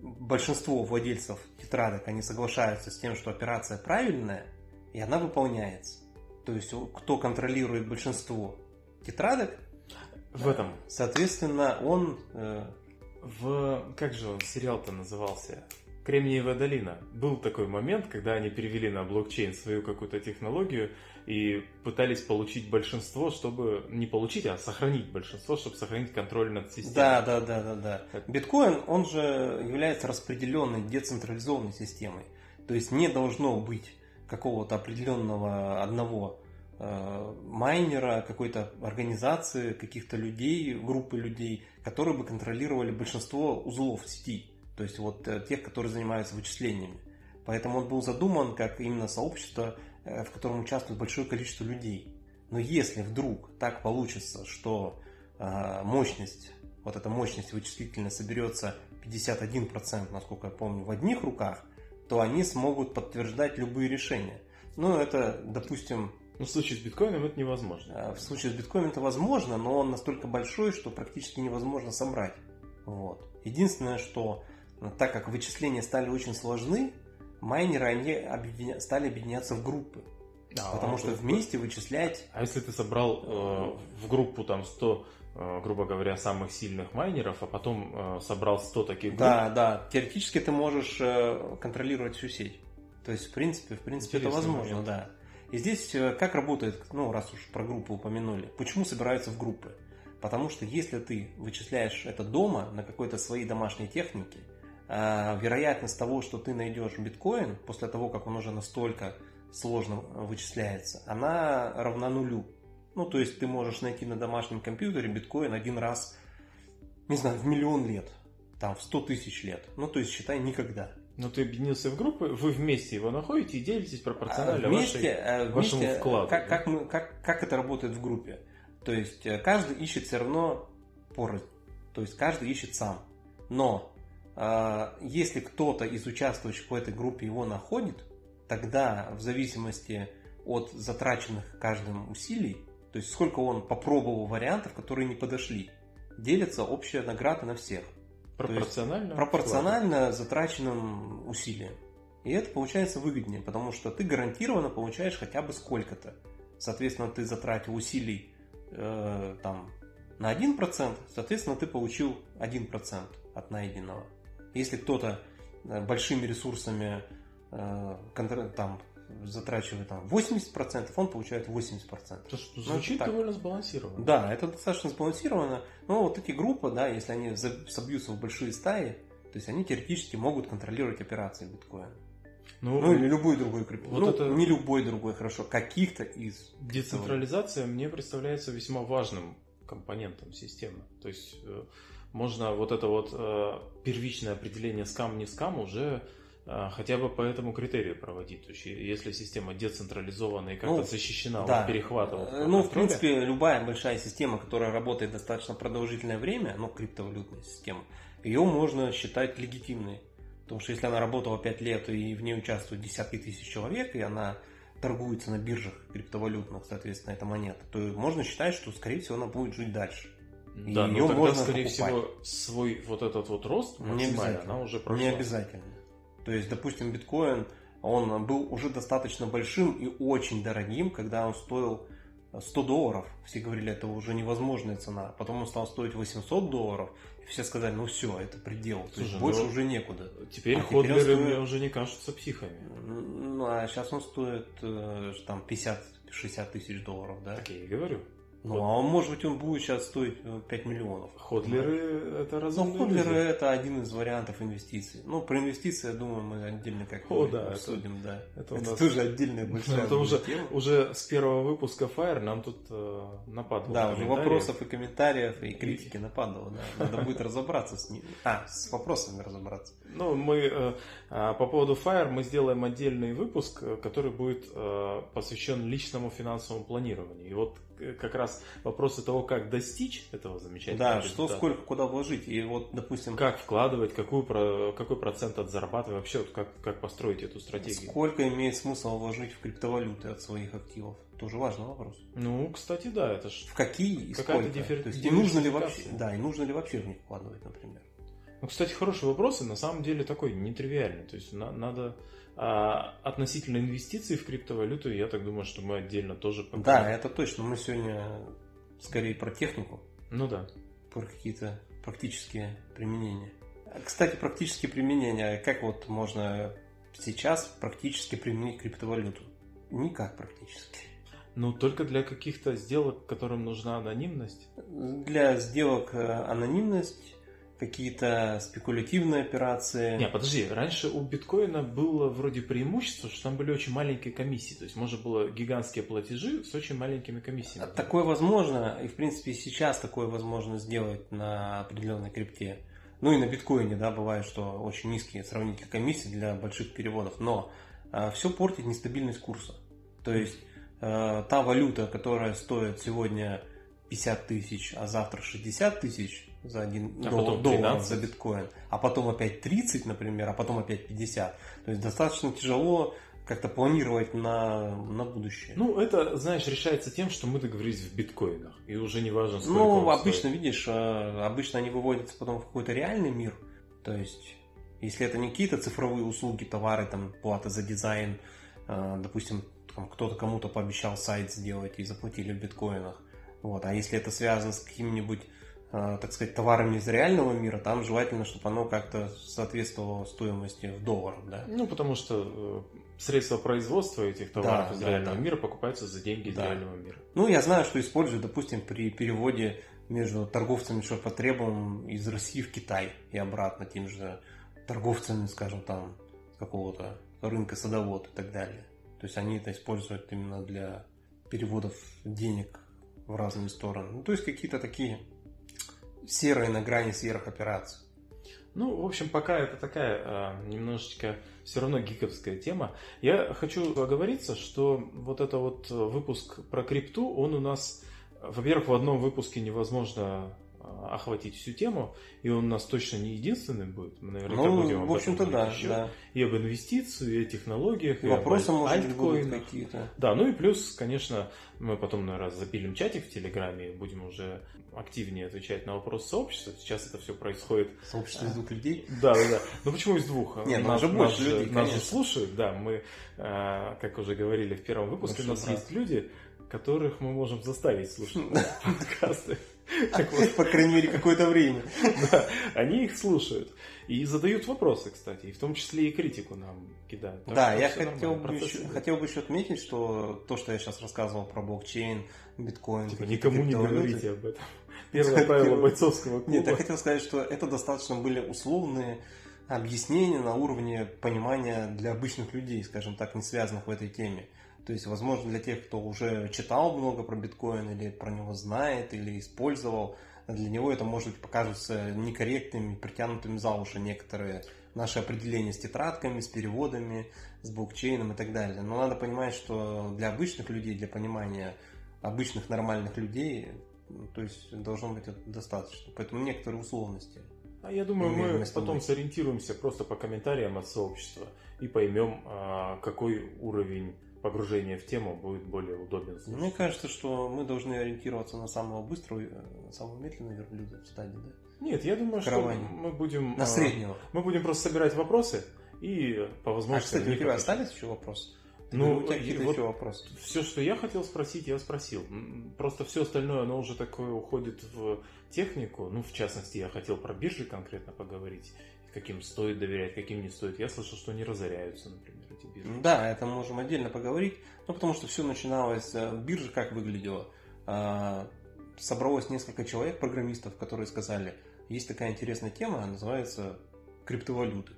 большинство владельцев тетрадок, они соглашаются с тем, что операция правильная, и она выполняется. То есть, кто контролирует большинство тетрадок, В этом, соответственно, он э, в... Как же он, сериал-то назывался? Кремниевая долина. Был такой момент, когда они перевели на блокчейн свою какую-то технологию и пытались получить большинство, чтобы... Не получить, а сохранить большинство, чтобы сохранить контроль над системой. Да, да, да, да, да. Биткоин, он же является распределенной, децентрализованной системой. То есть не должно быть какого-то определенного одного э, майнера, какой-то организации, каких-то людей, группы людей, которые бы контролировали большинство узлов сети. То есть вот э, тех, которые занимаются вычислениями. Поэтому он был задуман как именно сообщество, э, в котором участвует большое количество людей. Но если вдруг так получится, что э, мощность вот эта мощность вычислительная соберется 51%, насколько я помню, в одних руках, то они смогут подтверждать любые решения. Ну, это, допустим... Ну, в случае с биткоином это невозможно. В случае с биткоином это возможно, но он настолько большой, что практически невозможно собрать. Вот. Единственное, что так как вычисления стали очень сложны, майнеры они объединя... стали объединяться в группы. А, потому что вместе вычислять... А если ты собрал э, в группу там 100 Э, грубо говоря, самых сильных майнеров, а потом э, собрал 100 таких групп. Да, да. Теоретически ты можешь э, контролировать всю сеть. То есть, в принципе, в принципе, Интересный это возможно, момент. да. И здесь как работает, ну, раз уж про группу упомянули, почему собираются в группы? Потому что если ты вычисляешь это дома на какой-то своей домашней технике, вероятность того, что ты найдешь биткоин после того, как он уже настолько сложно вычисляется, она равна нулю. Ну, то есть ты можешь найти на домашнем компьютере биткоин один раз, не знаю, в миллион лет, там, в сто тысяч лет. Ну, то есть, считай, никогда. Но ты объединился в группы, вы вместе его находите и делитесь пропорционально а вместе, вашей, а вместе, вашему вкладу. Как, как, мы, как, как это работает в группе? То есть э, каждый ищет все равно порознь. То есть каждый ищет сам. Но э, если кто-то из участвующих в этой группе его находит, тогда в зависимости от затраченных каждым усилий, то есть сколько он попробовал вариантов, которые не подошли. Делится общая награда на всех. Пропорционально? пропорционально затраченным усилиям. И это получается выгоднее, потому что ты гарантированно получаешь хотя бы сколько-то. Соответственно, ты затратил усилий э, там, на 1%, соответственно, ты получил 1% от найденного. Если кто-то э, большими ресурсами э, там, затрачивает там 80%, он получает 80%. Это что, ну, звучит ну, довольно сбалансированно. Да, это достаточно сбалансировано. Но вот эти группы, да, если они собьются в большие стаи, то есть они теоретически могут контролировать операции биткоина. Ну, ну или любой другой крипто. Вот ну, это... не любой другой, хорошо, каких-то из. Децентрализация мне представляется весьма важным компонентом системы. То есть э, можно вот это вот э, первичное определение скам не скам уже а, хотя бы по этому критерию проводить. То есть, если система децентрализована и как-то ну, защищена да. от перехватов. Э, ну, в принципе, любая большая система, которая работает достаточно продолжительное время, ну, криптовалютная система, ее можно считать легитимной. Потому что если она работала 5 лет и в ней участвуют десятки тысяч человек, и она торгуется на биржах криптовалютных, соответственно, эта монета, то можно считать, что, скорее всего, она будет жить дальше. Да, и но тогда, можно скорее покупать. всего, свой вот этот вот рост максимальный, она уже прошла. Не обязательно. То есть, допустим, биткоин, он был уже достаточно большим и очень дорогим, когда он стоил 100 долларов. Все говорили, это уже невозможная цена. Потом он стал стоить 800 долларов. И все сказали, ну все, это предел. Слушай, То есть, больше ну, уже некуда. Теперь а ходлеры стоит... мне уже не кажутся психами. Ну, а сейчас он стоит э, там 50-60 тысяч долларов, да? Так я и говорю. Ну, а он, может быть, он будет сейчас стоить 5 э, миллионов. Ходлеры да. это разумно. Ну, ходлеры это один из вариантов инвестиций. Ну, про инвестиции, я думаю, мы отдельно как О, да, обсудим, это, да. Это, это нас... тоже отдельная большая это уже, тема. Уже с первого выпуска Fire нам тут э, нападало. Да, уже вопросов и комментариев, и критики и... нападало, да. Надо будет разобраться с ним. А, с вопросами разобраться. Ну, мы э, а, по поводу Fire мы сделаем отдельный выпуск, э, который будет э, посвящен личному финансовому планированию. И вот как раз вопросы того, как достичь этого замечательного Да, результата. что, сколько, куда вложить. И вот, допустим... Как вкладывать, какую, какой процент от зарабатывать, вообще вот как, как построить эту стратегию. Сколько имеет смысл вложить в криптовалюты от своих активов? Тоже важный вопрос. Ну, кстати, да, это же... В какие и сколько? Диффер... То есть, и нужно ли вообще, да, и нужно ли вообще в них вкладывать, например? Ну, кстати, хороший вопрос, и на самом деле такой нетривиальный. То есть, на, надо а относительно инвестиций в криптовалюту, я так думаю, что мы отдельно тоже поговорим. Да, это точно. Мы сегодня скорее про технику. Ну да. Про какие-то практические применения. Кстати, практические применения, как вот можно сейчас практически применить криптовалюту? Никак практически. Ну, только для каких-то сделок, которым нужна анонимность? Для сделок э, анонимность какие-то спекулятивные операции. Не, подожди, раньше у биткоина было вроде преимущество, что там были очень маленькие комиссии, то есть можно было гигантские платежи с очень маленькими комиссиями. Такое возможно, и в принципе сейчас такое возможно сделать на определенной крипте. Ну и на биткоине, да, бывает, что очень низкие сравнительные комиссии для больших переводов, но э, все портит нестабильность курса. То есть э, та валюта, которая стоит сегодня 50 тысяч, а завтра 60 тысяч, за один А дол- потом доллар 13. за биткоин, а потом опять 30, например, а потом опять 50. То есть достаточно тяжело как-то планировать на, на будущее. Ну, это, знаешь, решается тем, что мы договорились в биткоинах. И уже не важно, сколько Ну, обычно, стоит. видишь, э, обычно они выводятся потом в какой-то реальный мир. То есть, если это не какие-то цифровые услуги, товары, там, плата за дизайн, э, допустим, там, кто-то кому-то пообещал сайт сделать и заплатили в биткоинах. Вот. А если это связано с какими-нибудь, э, так сказать, товарами из реального мира, там желательно, чтобы оно как-то соответствовало стоимости в долларах, да. Ну, потому что э, средства производства этих товаров Да, из да, реального да. мира покупаются за деньги из Да. реального мира. Ну, я знаю, что используют, допустим, при переводе между торговцами ширпотребом из России в Китай и обратно тем же торговцами, скажем, там, какого-то рынка садовод и так далее. То есть они это используют именно для переводов денег в разные стороны. Ну, то есть какие-то такие серые на грани серых операций. Ну, в общем, пока это такая а, немножечко все равно гиковская тема. Я хочу оговориться, что вот это вот э, выпуск про крипту, он у нас, э, во-первых, в одном выпуске невозможно охватить всю тему, и он у нас точно не единственный будет. Мы наверняка будем Ну, об в общем-то, да, еще. да. И об инвестициях, и о технологиях, И и вопросы, об альткоинах. какие-то. Да, ну и плюс, конечно, мы потом, наверное, запилим чатик в Телеграме и будем уже активнее отвечать на вопросы сообщества. Сейчас это все происходит Сообщество из двух людей. да, да, да. Ну почему из двух? Не, ну, нас, уже больше нас же- людей, нас же слушают, да. Мы, э, как уже говорили в первом выпуске, у Большой нас есть люди, которых мы можем заставить слушать подкасты. Так вот, По крайней мере, какое-то время. да, они их слушают. И задают вопросы, кстати, и в том числе и критику нам кидают. Так Да, я хотел бы, еще, хотел бы еще отметить, что то, что я сейчас рассказывал про блокчейн, биткоин, Типа, никому не говорите об этом. Первое правило бойцовского клуба. Нет, я хотел сказать, что это достаточно были условные объяснения на уровне понимания для обычных людей, скажем так, не связанных в этой теме. То есть, возможно, для тех, кто уже читал много про биткоин или про него знает, или использовал, для него это, может быть, покажется некорректными, притянутыми за уши некоторые наши определения с тетрадками, с переводами, с блокчейном и так далее. Но надо понимать, что для обычных людей, для понимания обычных нормальных людей, то есть должно быть это достаточно. Поэтому некоторые условности. А я думаю, мы потом быть. сориентируемся просто по комментариям от сообщества и поймем, а, какой уровень погружения в тему будет более удобен. слушателю. Мне кажется, что мы должны ориентироваться на самого быстрого, э, самого медленного верблюда в стадии, да? Нет, я думаю, В что караване. мы будем... На а, среднего. Мы будем просто собирать вопросы и по А, возможности... кстати, на у тебя остались еще вопросы? Ты Ну, говорил, у тебя и вот- еще вопросы? Все, что я хотел спросить, я спросил. Просто все остальное, оно уже такое уходит в технику. Ну, в частности, я хотел про биржи конкретно поговорить. Каким стоит доверять, каким не стоит. Я слышал, что они разоряются, например, эти биржи. Да, это можем отдельно поговорить. Ну, потому что все начиналось, э, биржа как выглядела. А, Собралось несколько человек, программистов, которые сказали, есть такая интересная тема, называется криптовалюты.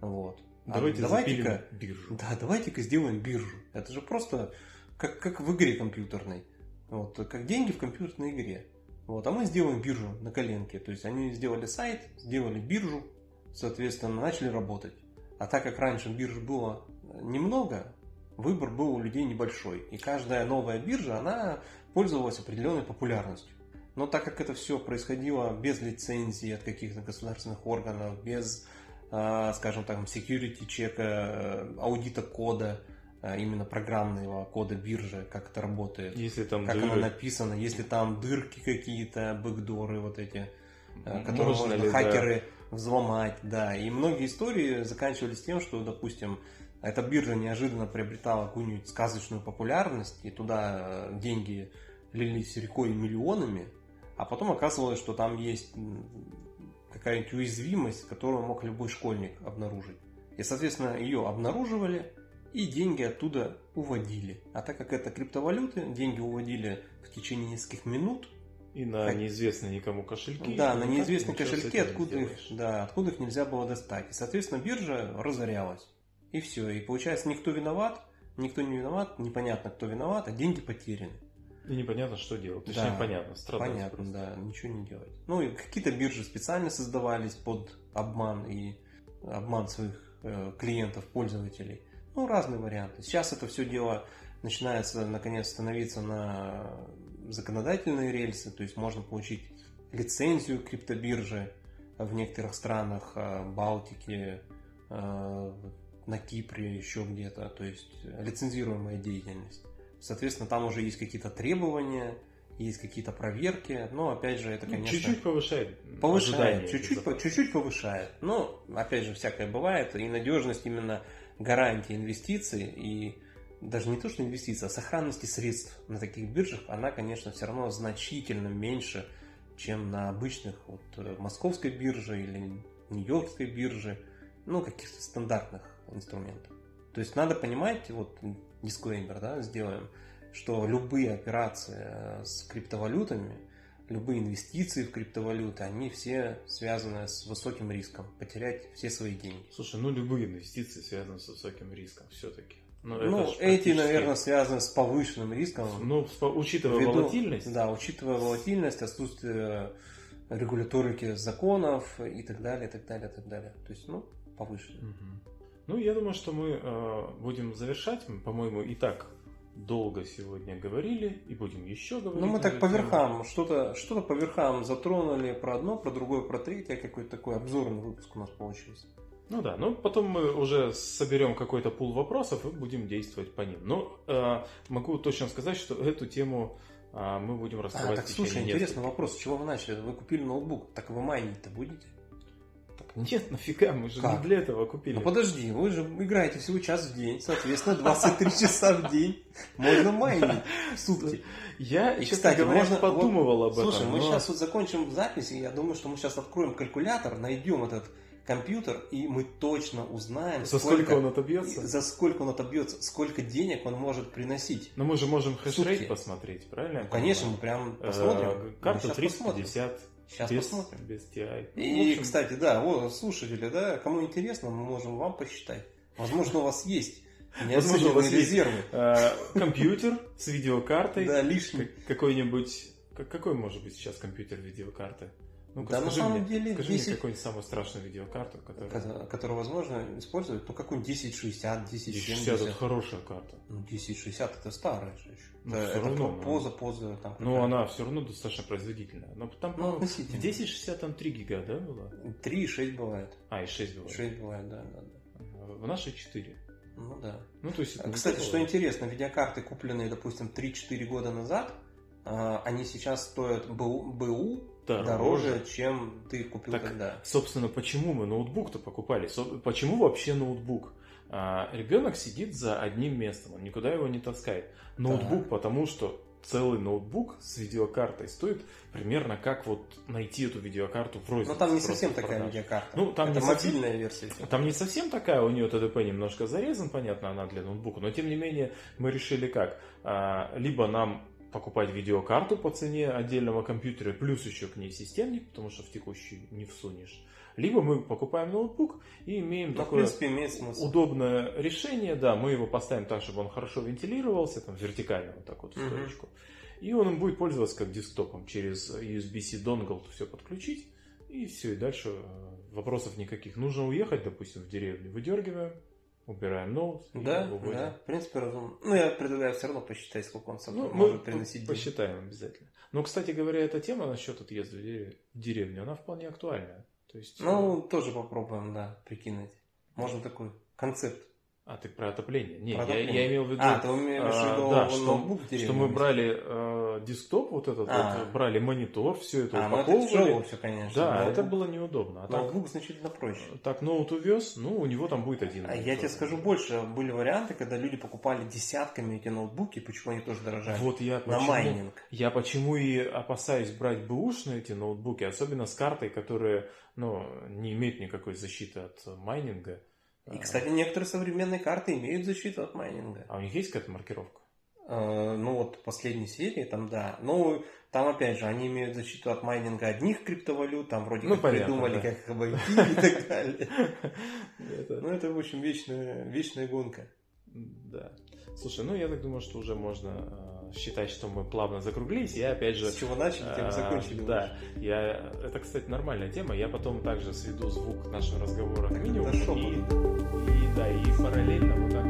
Вот. А Давайте давайте-ка- запилим биржу. Да, давайте-ка сделаем биржу. Это же просто как, как в игре компьютерной. Вот, как деньги в компьютерной игре. Вот, а мы сделаем биржу на коленке. То есть они сделали сайт, сделали биржу, соответственно, начали работать. А так как раньше бирж было немного, выбор был у людей небольшой. И каждая новая биржа, она пользовалась определенной популярностью. Но так как это все происходило без лицензии от каких-то государственных органов, без, а, скажем так, security чека, э, аудита кода, а, именно программного кода биржи, как это работает, Если там как дыры, оно написано, если там дырки какие-то, бэкдоры вот эти, э, которые можно можно ли, да, хакеры взломать, да. И многие истории заканчивались тем, что, допустим, эта биржа неожиданно приобретала какую-нибудь сказочную популярность, и туда э, деньги лились рекой миллионами, а потом оказывалось, что там есть какая-нибудь уязвимость, которую мог любой школьник обнаружить. И, соответственно, ее обнаруживали, и деньги оттуда уводили. А так как это криптовалюты, деньги уводили в течение нескольких минут, И на Как- неизвестные никому кошельки. да, на неизвестные кошельки, откуда их, да, откуда их нельзя было достать. И, соответственно, биржа разорялась. И все. И получается, никто виноват, никто не виноват, непонятно, кто виноват, а деньги потеряны. И непонятно, что делать. Точнее, Да, понятно, страдать Понятно, просто. да, ничего не делать. Ну, и какие-то биржи специально создавались под обман и обман своих э, клиентов, пользователей. Ну, разные варианты. Сейчас это все дело начинается, наконец, становиться на законодательные рельсы, то есть можно получить лицензию криптобиржи в некоторых странах э, Балтики, э, на Кипре, еще где-то, то есть лицензируемая деятельность. Соответственно, там уже есть какие-то требования, есть какие-то проверки, но опять же это, Ну, конечно... Чуть-чуть повышает. Повышает, чуть-чуть, по- чуть-чуть повышает. Но, опять же, всякое бывает. И надежность именно гарантии инвестиций и даже не то, что инвестиции, а сохранности средств на таких биржах, она, конечно, все равно значительно меньше, чем на обычных вот, э, московской бирже или нью-йоркской бирже, ну, каких-то стандартных инструментов. То есть надо понимать, вот дисклеймер, да, сделаем, что любые операции э, с криптовалютами, любые инвестиции в криптовалюты, они все связаны с высоким риском потерять все свои деньги. Слушай, ну любые инвестиции связаны с высоким риском все-таки. Ну, это ж эти, практически- наверное, связаны с повышенным риском. Ну, учитывая ввиду- волатильность, Да, учитывая волатильность, отсутствие регуляторики законов и так далее, и так далее, и так далее. То есть, ну, повышенный. Мгм. Ну, я думаю, что мы э, будем завершать. Мы, по-моему, и так долго сегодня говорили, и будем еще говорить. Ну, мы так по верхам, что-то что по верхам затронули про одно, про другое, про третье. Какой-то такой обзорный выпуск у нас получился. Ну да, ну потом мы уже соберем какой-то пул вопросов и будем действовать по ним. Но э, могу точно сказать, что эту тему э, мы будем А, раскрывать так в течение слушай, интересный вопрос. С чего вы начали? Вы купили ноутбук, так вы майнить-то будете? Так, нет, нафига, мы же Как? не для этого купили. Ну подожди, вы же играете всего час в день, соответственно, 23 часа в день можно майнить в сутки. Я, И, кстати, говоря, можно- подумывал об этом. Слушай, мы сейчас вот закончим запись, и я думаю, что мы сейчас откроем калькулятор, найдем этот компьютер, и мы точно узнаем, За сколько он отобьется? за сколько он отобьется, сколько денег он может приносить. Но мы же можем хэшрейт посмотреть, правильно? Ну, конечно, мы прям Э, посмотрим. Карту Мы щас посмотрим. 350. Сейчас без, посмотрим. Без TI. Ну, И, общем, кстати, да, вот, слушатели, да, кому интересно, мы можем вам посчитать. Возможно, у вас есть Возможно, у вас неоцененные есть резервы. э, компьютер с видеокартой. Да, лишний. Как- Какой-нибудь... как- Какой может быть сейчас компьютер видеокарты? Ну-ка, Да, на самом мне, деле, скажи 10 мне какую-нибудь самую страшную видеокарту, которая... ко- который возможно использовать, ну, какую-нибудь 1060, 1060 это 1070. хорошая карта. Ну, 1060 это старая же еще. Ну, это всё это равно, ну. поза, поза. Там, Но какая-то. она все равно достаточно производительная. Но там, Ну, относительно. 1060 там 3 гига, да, было? 3 и 6 бывает. А, и 6 было. 6 бывает, да, да, да. В нашей 4. Ну да. Ну, то есть... не Кстати, такое. что интересно, видеокарты, купленные, допустим, 3-4 года назад, а, они сейчас стоят БУ, БУ дороже, чем ты купил Так, тогда. Собственно, почему мы ноутбук-то покупали? Почему вообще ноутбук? А, ребенок сидит за одним местом, он никуда его не таскает. Ноутбук, потому что целый ноутбук с видеокартой стоит примерно как вот найти эту видеокарту в рознице. Но там не совсем такая продаже. видеокарта. Ну, там это не совсем- мобильная версия. Там не совсем такая, у нее ТДП немножко зарезан, понятно, она для ноутбука, но тем не менее мы решили как, А, либо нам покупать видеокарту по цене отдельного компьютера, плюс еще к ней системник, потому что в текущий не всунешь, либо мы покупаем ноутбук и имеем Ну, такое принципе, удобное решение, да, мы его поставим так, чтобы он хорошо вентилировался, там вертикально вот так вот в Мгм. стоечку, и он им будет пользоваться как десктопом, через USB-C донгл все подключить, и все, и дальше э, вопросов никаких. Нужно уехать, допустим, в деревню, выдергиваем, убираем ноут, и Да, да, в принципе, разумно. Ну, я предлагаю все равно посчитать, сколько он собой Ну, мы может приносить посчитаем обязательно. Но, кстати говоря, эта тема насчет отъезда в дерев- в деревню, она вполне актуальная. То есть, Ну, тоже попробуем, да, прикинуть. Можно такой концепт. А ты про отопление? Не, Про я, отопление. я имел в виду, А, ты имеешь в а, виду да, что- что мы брали э, десктоп вот этот, А. вот, брали монитор, все это А, ну это упаковывали. все, конечно. да, Ноутбук- это было неудобно. А так, Ноутбук значительно проще. так ноут увез, ну, у него там будет один. А я тебе скажу больше, были варианты, когда люди покупали десятками эти ноутбуки, почему они тоже дорожали. Вот я на почему, майнинг. я почему и опасаюсь брать бэушные эти ноутбуки, особенно с картой, которые ну, не имеют никакой защиты от майнинга. И, кстати, некоторые современные карты имеют защиту от майнинга. А у них есть какая-то маркировка? Э, Ну вот в последней серии там да. Ну там опять же они имеют защиту от майнинга одних криптовалют, там вроде Ну, как понятно, придумали, да. как их обойти и так далее. Ну это в общем вечная, вечная гонка. Да. Слушай, ну я так думаю, что уже можно э, считать, что мы плавно закруглились. Я опять же... С чего начали, тем и а, закончили. Да, я, это, кстати, нормальная тема. Я потом также сведу звук нашего разговора к минимуму. И, и, да, и параллельно вот так